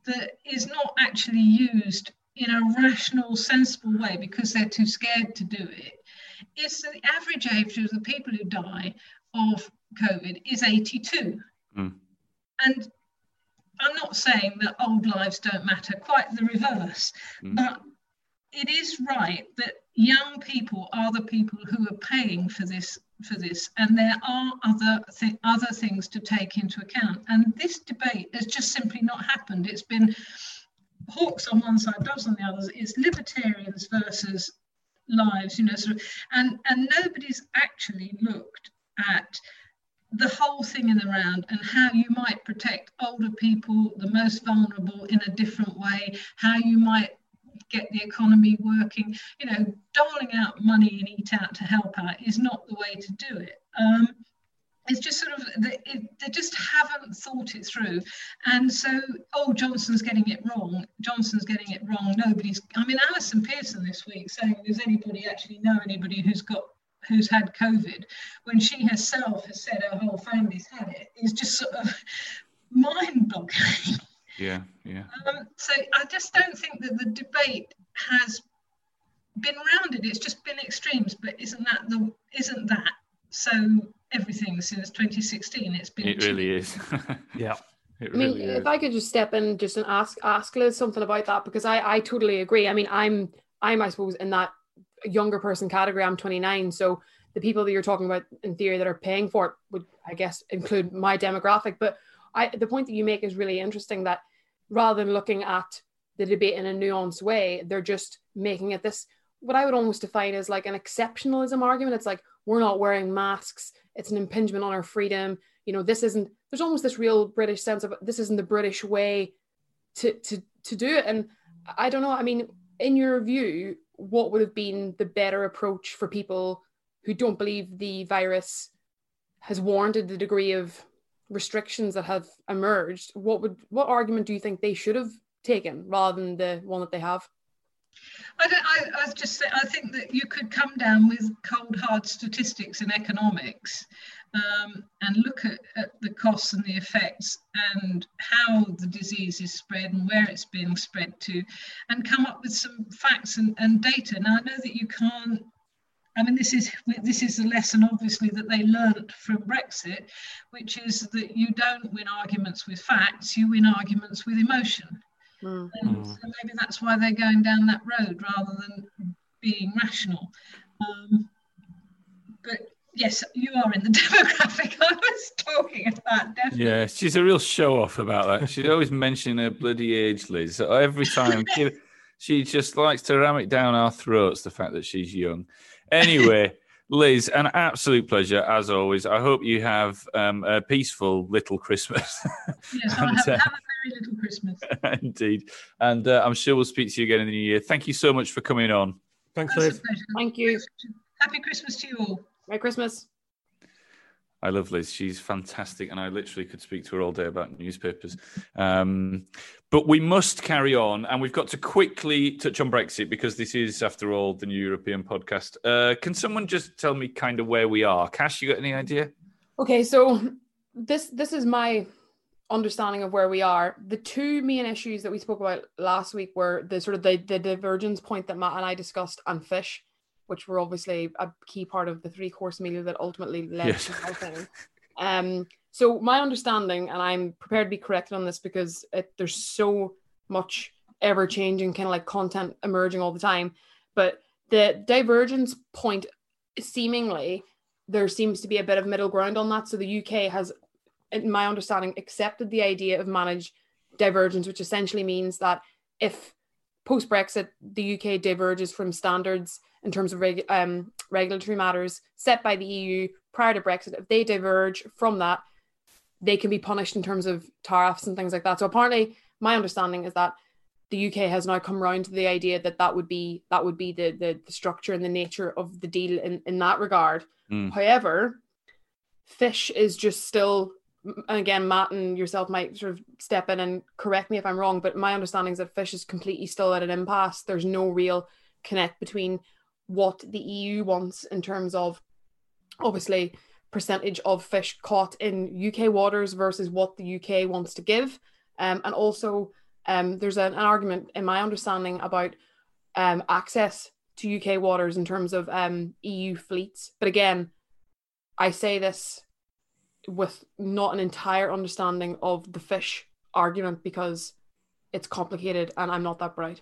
that is not actually used in a rational, sensible way because they're too scared to do it is the average age of the people who die of COVID is 82. Mm. And I'm not saying that old lives don't matter, quite the reverse. Mm. But it is right that young people are the people who are paying for this for this and there are other th- other things to take into account. And this debate has just simply not happened. It's been hawks on one side doves on the others. It's libertarians versus lives you know sort of, and and nobody's actually looked at the whole thing in the round and how you might protect older people the most vulnerable in a different way how you might get the economy working. You know, doling out money and eat out to help out is not the way to do it. Um, it's just sort of they, they just haven't thought it through and so oh johnson's getting it wrong johnson's getting it wrong nobody's i mean allison pearson this week saying does anybody actually know anybody who's got who's had covid when she herself has said her whole family's had it is just sort of mind-boggling yeah, yeah. Um, so I just don't think that the debate has been rounded. It's just been extremes, but isn't that the isn't that so everything since 2016? It's been. It really is. yeah. I mean, really if is. I could just step in just and ask ask Liz something about that because I I totally agree. I mean, I'm I'm I suppose in that younger person category. I'm 29, so the people that you're talking about in theory that are paying for it would I guess include my demographic. But I the point that you make is really interesting that rather than looking at the debate in a nuanced way, they're just making it this what I would almost define as like an exceptionalism argument. It's like we're not wearing masks, it's an impingement on our freedom. You know, this isn't there's almost this real British sense of this isn't the British way to to to do it. And I don't know, I mean, in your view, what would have been the better approach for people who don't believe the virus has warranted the degree of restrictions that have emerged, what would what argument do you think they should have taken rather than the one that they have? I, don't, I, I was just saying, I think that you could come down with cold hard statistics in economics um, and look at, at, the costs and the effects and how the disease is spread and where it's being spread to, and come up with some facts and, and data. Now I know that you can't I mean, this is this is a lesson, obviously, that they learned from Brexit, which is that you don't win arguments with facts; you win arguments with emotion. Mm. And so maybe that's why they're going down that road rather than being rational. Um, but yes, you are in the demographic I was talking about. Definitely. Yeah, she's a real show off about that. She's always mentioning her bloody age, Liz. So every time she just likes to ram it down our throats the fact that she's young. Anyway, Liz, an absolute pleasure as always. I hope you have um, a peaceful little Christmas. Yes, and, have, uh, have, a very little Christmas. indeed. And uh, I'm sure we'll speak to you again in the new year. Thank you so much for coming on. Thanks, Liz. Thank you. Happy Christmas to you all. Merry Christmas. I love Liz. She's fantastic, and I literally could speak to her all day about newspapers. Um, but we must carry on, and we've got to quickly touch on Brexit because this is, after all, the new European podcast. Uh, can someone just tell me kind of where we are? Cash, you got any idea? Okay, so this this is my understanding of where we are, the two main issues that we spoke about last week were the sort of the, the divergence point that Matt and I discussed and fish, which were obviously a key part of the three course meal that ultimately led Yes. to the whole thing. Um, so my understanding, and I'm prepared to be corrected on this because it, there's so much ever changing kind of like content emerging all the time, but the divergence point seemingly there seems to be a bit of middle ground on that. So the UK has, in my understanding, accepted the idea of managed divergence, which essentially means that if post Brexit the UK diverges from standards in terms of reg- um, regulatory matters set by the EU prior to Brexit, if they diverge from that, they can be punished in terms of tariffs and things like that. So apparently, my understanding is that the UK has now come round to the idea that that would be that would be the the, the structure and the nature of the deal in, in that regard. Mm. However, fish is just still and again Matt and yourself might sort of step in and correct me if I'm wrong, but my understanding is that fish is completely still at an impasse. There's no real connect between what the EU wants in terms of obviously percentage of fish caught in UK waters versus what the UK wants to give. Um, and also, um, there's an, an argument, in my understanding, about um, access to UK waters in terms of um, EU fleets. But again, I say this with not an entire understanding of the fish argument because it's complicated and I'm not that bright.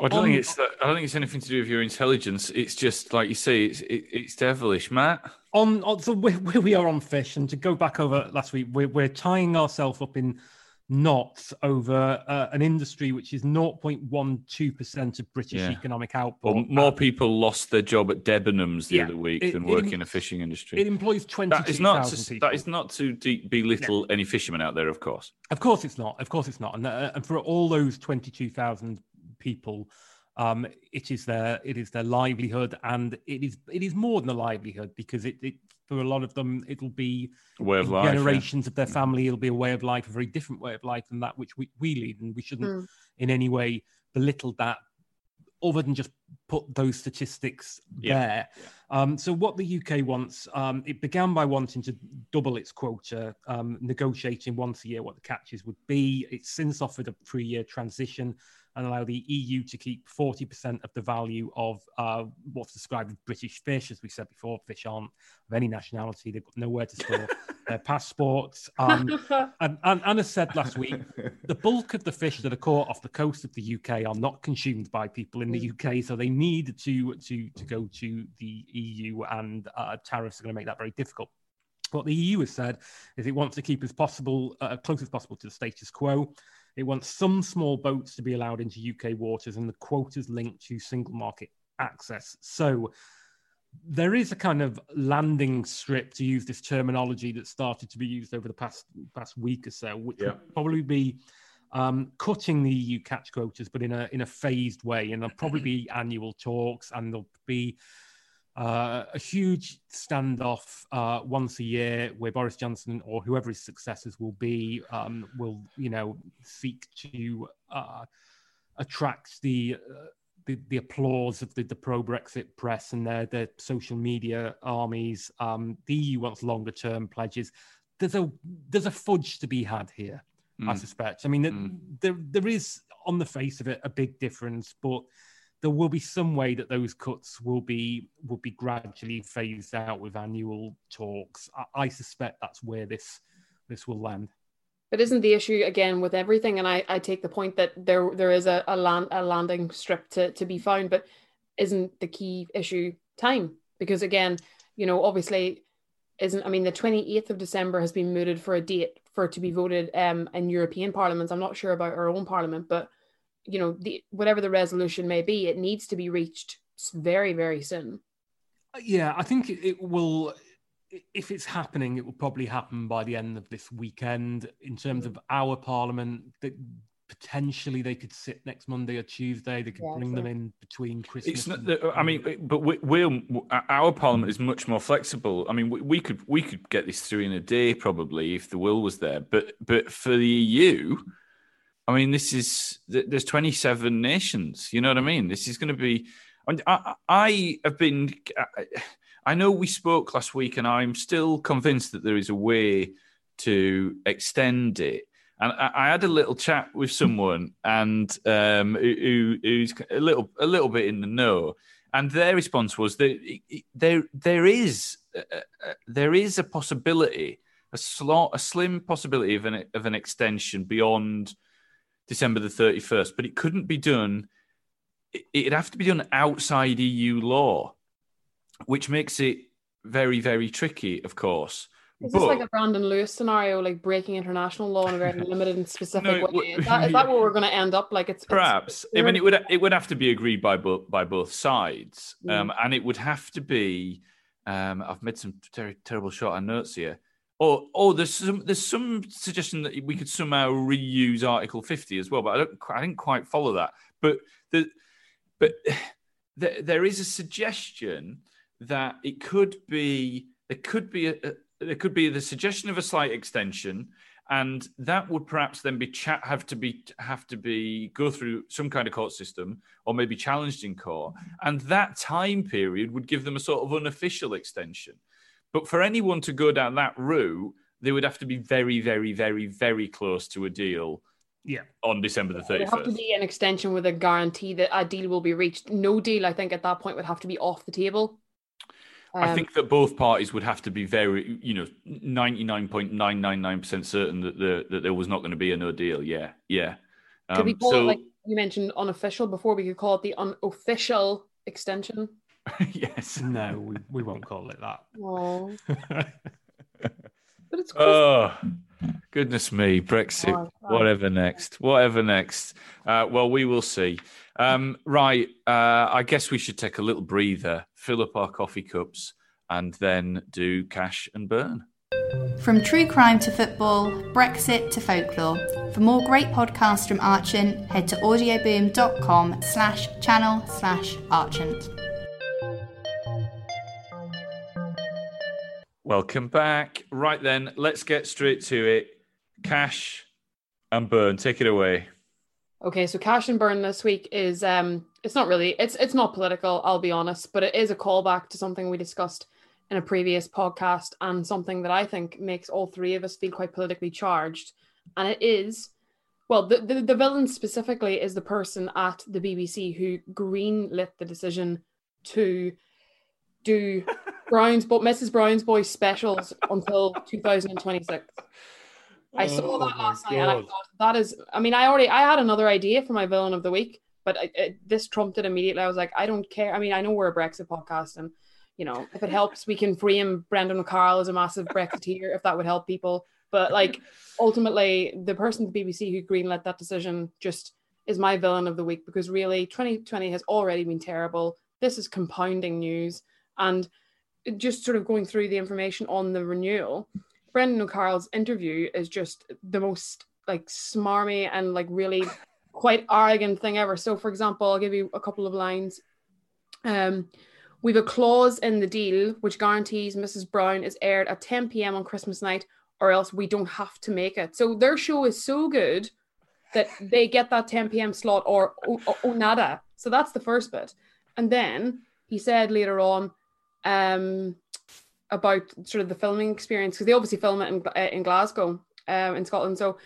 I don't On- think it's. I don't think it's anything to do with your intelligence. It's just like you say. It's it, it's devilish, Matt. on, on so where, where we are on fish and to go back over last week we're, we're tying ourselves up in knots over uh, an industry which is 0.12% of british Yeah. economic output Well, more people lost their job at Debenhams the Yeah. other week It- than it work in a fishing industry. it employs that is not 22,000 to, people that is not to de- belittle any fishermen out there, of course. Of course it's not. Of course it's not. And, uh, and for all those 22,000 people, um, it is their it is their livelihood, and it is it is more than a livelihood because it, it for a lot of them it'll be A way of life. yeah. generations of their family. It'll be a way of life, a very different way of life than that which we, we lead, and we shouldn't Mm. in any way belittle that, other than just put those statistics Yeah. there. Um, so what the UK wants, um, it began by wanting to double its quota, um, negotiating once a year what the catches would be. It's since offered a three-year transition and allow the EU to keep 40% of the value of uh, what's described as British fish. As we said before, fish aren't of any nationality. They've got nowhere to store their passports. Um, and, and, and as said last week, the bulk of the fish that are caught off the coast of the UK are not consumed by people in the UK, so they need to to to go to the EU, and uh, tariffs are going to make that very difficult. What the EU has said is it wants to keep as possible uh, close as possible to the status quo. It wants some small boats to be allowed into UK waters, and the quotas linked to single market access. So there is a kind of landing strip to use this terminology that started to be used over the past past week or so, which Yeah. would probably be um, cutting the EU catch quotas, but in a in a phased way. And there'll probably be annual talks, and there'll be uh, a huge standoff uh, once a year where Boris Johnson or whoever his successors will be um, will you know seek to uh, attract the. Uh, the, the applause of the, the pro Brexit press and their, their social media armies. Um, the EU wants longer term pledges. There's a there's a fudge to be had here, I Mm. suspect. I mean, Mm. there there is on the face of it a big difference, but there will be some way that those cuts will be will be gradually phased out with annual talks. I, I suspect that's where this this will land. But isn't the issue again with everything? And I, I take the point that there there is a, a land a landing strip to, to be found, but isn't the key issue time? Because again, you know, obviously isn't I mean the 28th of December has been mooted for a date for it to be voted um in European parliaments. I'm not sure about our own parliament, but you know, the whatever the resolution may be, it needs to be reached very, very soon. Uh, yeah, I think it, it will. If it's happening, it will probably happen by the end of this weekend. In terms hmm. of our parliament, that potentially they could sit next Monday or Tuesday. They could Yeah, bring them in between Christmas. It's not. and- uh, I mean, but we, we're our parliament is much more flexible. I mean, we, we could we could get this through in a day probably if the will was there. But but for the EU, I mean, this is there's 27 nations. You know what I mean? This is going to be. I, I have been. I know we spoke last week, and I'm still convinced that there is a way to extend it. And I, I had a little chat with someone, and um, who, who's a little a little bit in the know, and their response was that there there is uh, uh, there is a possibility, a slot, a slim possibility of an of an extension beyond December the thirty first, but it couldn't be done. It, it'd have to be done outside EU law, which makes it very very tricky, of course. Is But- this like a Brandon Lewis scenario, like breaking international law in a very limited and specific No, way? Is that, is that where we're going to end up? Like it's it's- Perhaps. I mean, it would it would have to be agreed by both by both sides, um, and it would have to be. Um, I've made some ter- terrible short on notes here. Or, oh, there's some there's some suggestion that we could somehow reuse Article 50 as well, but I don't I didn't quite follow that. But the but there, is a suggestion that it could be there could be a, a there could be the suggestion of a slight extension and that would perhaps then be cha- have to be have to be go through some kind of court system or maybe challenged in court and that time period would give them a sort of unofficial extension but for anyone to go down that route they would have to be very very very very close to a deal Yeah. on december the It would have to be an extension with a guarantee that a deal will be reached. No deal, I think, at that point would have to be off the table. I Um, think that both parties would have to be very, you know, ninety nine point nine nine nine percent certain that the that there was not going to be a no deal. Yeah, yeah. Could we Um, call so it like you mentioned unofficial before? We could call it the unofficial extension. yes. No, we, we won't call it that. Oh, but it's Christmas. Oh, goodness me, Brexit. Oh, Whatever next. Whatever next. Uh, well, we will see. Um, right. Uh, I guess we should take a little breather, fill up our coffee cups, and then do cash and burn. From true crime to football, Brexit to folklore. For more great podcasts from Archant, head to audioboom.com slash channel slash Archant. Welcome back. Right then, let's get straight to it. Cash and burn. Take it away. Okay, so cash and burn this week is um it's not really it's it's not political, I'll be honest, but it is a callback to something we discussed in a previous podcast and something that I think makes all three of us feel quite politically charged. And it is well, the, the, the villain specifically is the person at the BBC who greenlit the decision to do Brown's but Mrs. Brown's Boy specials until 2026. I saw Oh that last night and I thought that is. I mean, I already I had another idea for my villain of the week, but I, I, this trumped it immediately. I was like, I don't care. I mean, I know we're a Brexit podcast, and you know, if it helps, we can frame Brendan O'Carroll as a massive Brexiteer if that would help people. But like, ultimately, the person at the BBC who greenlit that decision just is my villain of the week because really, 2020 has already been terrible. This is compounding news, and just sort of going through the information on the renewal. Brendan O'Carroll's interview is just the most like smarmy and like really quite arrogant thing ever. So, for example, I'll give you a couple of lines. Um, we've a clause in the deal which guarantees Mrs. Brown is aired at 10 p.m. on Christmas night, or else we don't have to make it. So their show is so good that they get that 10 p.m. slot or o, o- o nada. So that's the first bit. And then he said later on, um, about sort of the filming experience because they obviously film it in, uh, in Glasgow, um, in Scotland. So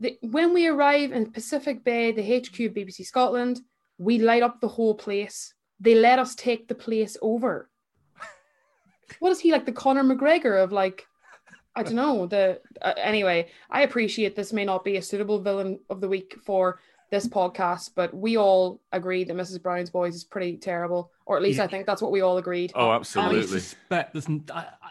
the, when we arrive in Pacific Quay, the HQ of BBC Scotland, we light up the whole place. They let us take the place over. what is he like, the Conor McGregor of like, I don't know. The uh, anyway, I appreciate this may not be a suitable villain of the week for this podcast, but we all agree that Mrs. Brown's Boys is pretty terrible, or at least Yeah. I think that's what we all agreed. Oh, absolutely. I absolutely. suspect there's n- I- I-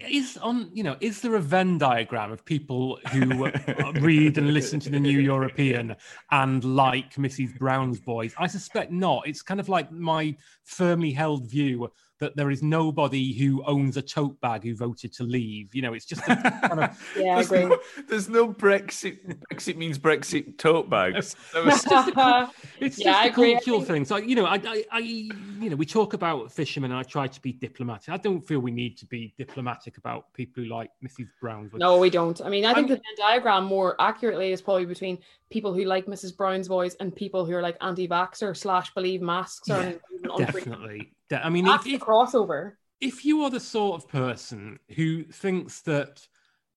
is on you know is there a Venn diagram of people who uh, read and listen to the New European and like Mrs. Brown's Boys? I suspect not. It's kind of like my firmly held view that there is nobody who owns a tote bag who voted to leave. You know, it's just a kind of Yeah, I there's, agree. no, there's no Brexit. Brexit means Brexit tote bags. That was- It's Yeah, just I a agree. Cultural thing. So you know, I, I, I, you know, we talk about fishermen. and I try to be diplomatic. I don't feel we need to be diplomatic about people who like Mrs. Brown's. No, we don't. I mean, I think I'm- the Venn diagram more accurately is probably between people who like Mrs. Brown's Boys and people who are like anti-vaxxer slash believe masks are Yeah, definitely. De- I mean, That's if, if, crossover. if you are the sort of person who thinks that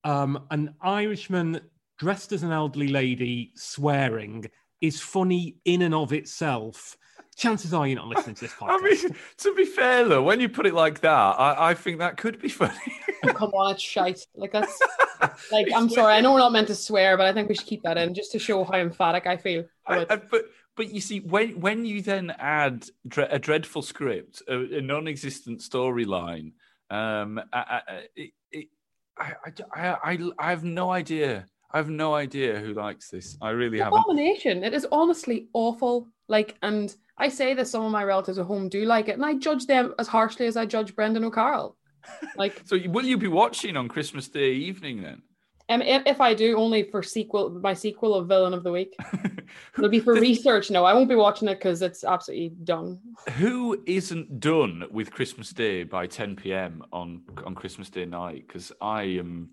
um, an Irishman dressed as an elderly lady swearing is funny in and of itself, chances are you're not listening to this podcast. I mean, to be fair though, when you put it like that, I, I think that could be funny. Oh, come on, it's shite. Like that's like I'm sorry, I know we're not meant to swear, but I think we should keep that in just to show how emphatic I feel. I, I, but but you see, when when you then add dre- a dreadful script, a, a non-existent storyline, um, I, I, it, I, I, I, I have no idea. I have no idea who likes this. I really haven't. abomination. It is honestly awful. Like, and I say that some of my relatives at home do like it, and I judge them as harshly as I judge Brendan O'Carroll. Like, So will you be watching on Christmas Day evening then? Um, if, if I do, only for sequel, my sequel of Villain of the Week. It'll be for research. No, I won't be watching it because it's absolutely done. Who isn't done with Christmas Day by 10 p.m. on on Christmas Day night? Because I am,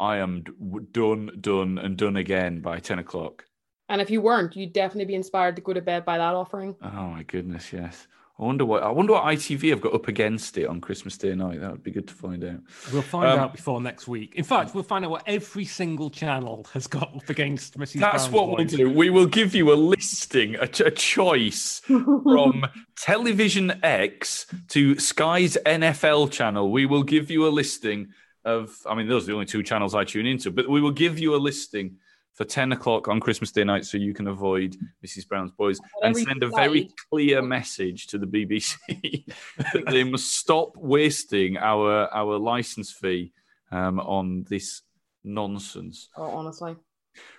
I am done, done, and done again by 10 o'clock. And if you weren't, you'd definitely be inspired to go to bed by that offering. Oh my goodness, yes. I wonder what I wonder what ITV have got up against it on Christmas Day night. That would be good to find out. We'll find Um, out before next week. In fact, we'll find out what every single channel has got up against Mrs. That's Brown's what we'll do. We will give you a listing, a, a choice from Television X to Sky's NFL channel. We will give you a listing of, I mean, those are the only two channels I tune into, but we will give you a listing for 10 o'clock on Christmas Day night so you can avoid Mrs. Brown's Boys and send a very clear message to the BBC that they must stop wasting our, our license fee um, on this nonsense. Oh, honestly.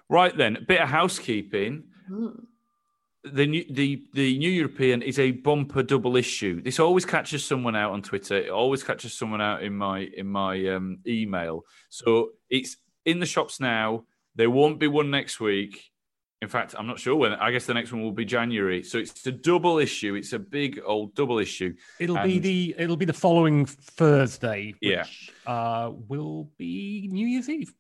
Right then, a bit of housekeeping. Hmm. The new the the New European is a bumper double issue. This always catches someone out on Twitter. It always catches someone out in my in my um, email. So it's in the shops now. There won't be one next week. In fact, I'm not sure when. I guess the next one will be January. So it's a double issue. It's a big old double issue. It'll be the it'll be the following Thursday, which Yeah. uh, will be New Year's Eve.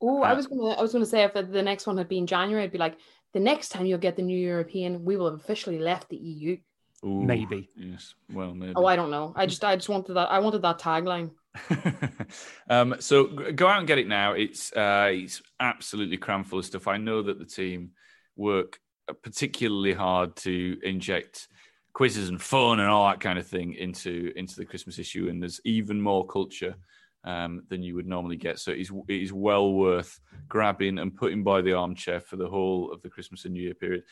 Oh, I Uh, was gonna, I was gonna say if the, the next one had been January, I'd be like, the next time you'll get the new European, we will have officially left the EU. Ooh, Maybe. Yes. Well, maybe. Oh, I don't know. I just, I just wanted that. I wanted that tagline. um, so go out and get it now. It's uh, it's absolutely crammed full of stuff. I know that the team work particularly hard to inject quizzes and fun and all that kind of thing into into the Christmas issue, and there's even more culture um, than you would normally get. So it is it is well worth grabbing and putting by the armchair for the whole of the Christmas and New Year period.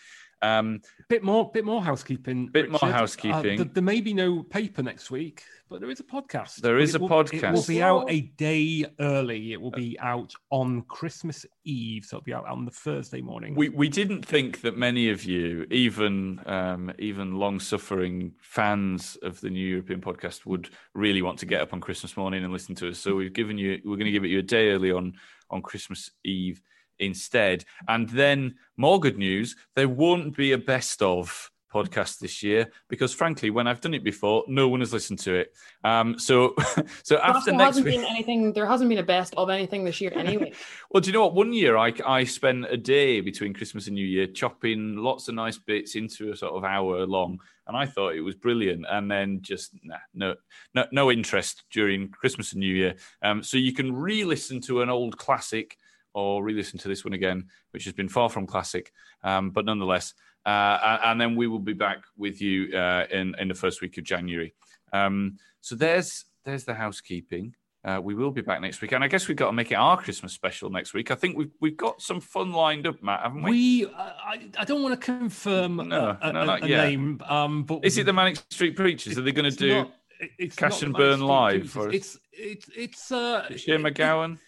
Um, Bit more, bit more housekeeping. Bit more Richard. Uh, housekeeping. th- there may be no paper next week, but there is a podcast. There is a will- It will be out a day early. It will be out on Christmas Eve, so it'll be out on the Thursday morning. We we didn't think that many of you, even um, even long suffering fans of the New European podcast, would really want to get up on Christmas morning and listen to us. So we've given you we're going to give it you a day early on on Christmas Eve instead. And then more good news: there won't be a best of podcast this year because frankly when i've done it before no one has listened to it um so so after there next hasn't week been anything. There hasn't been a best of anything this year anyway. Well, do you know what? One year I, I spent a day between Christmas and New Year chopping lots of nice bits into a sort of hour long, and I thought it was brilliant. And then just nah, no, no, no interest during Christmas and New Year. Um, so you can re-listen to an old classic or re-listen to this one again, which has been far from classic, um, but nonetheless. Uh, and, then we will be back with you uh, in in the first week of January. Um, so there's there's the housekeeping. Uh, we will be back next week, and I guess we've got to make it our Christmas special next week. I think we've we've got some fun lined up, Matt, haven't we? We, I, I don't want to confirm No, a, a, no, a yet. name, um, but Is it the Manic Street Preachers? Are they going to do not- it's Cash and Burn live us? It's it's it's uh, Shane MacGowan? it-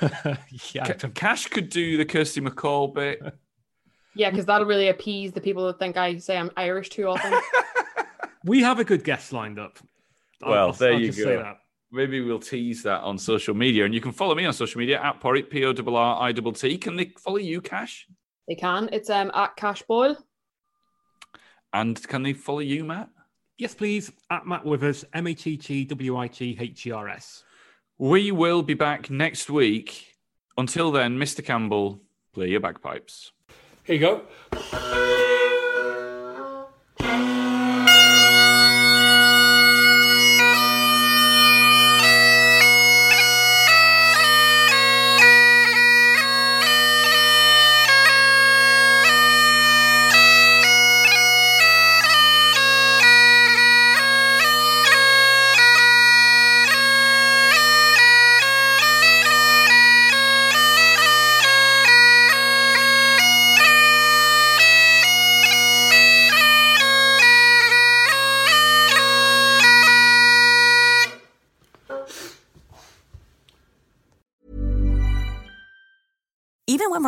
yeah, I Cash could do the Kirsty MacColl bit. yeah, because that'll really appease the people that think I say I'm Irish too often. we have a good guest lined up. I'll- Well, I'll- there I'll you go. say that. Maybe we'll tease that on social media, and you can follow me on social media at Porritt P O R R I T T. Can they follow you, Cash? they can. It's um at Cash Boyle. And can they follow you, Matt? Yes, please. At Matt Withers, M A T T W I T H E R S. We will be back next week. Until then, Mr. Campbell, play your bagpipes. Here you go.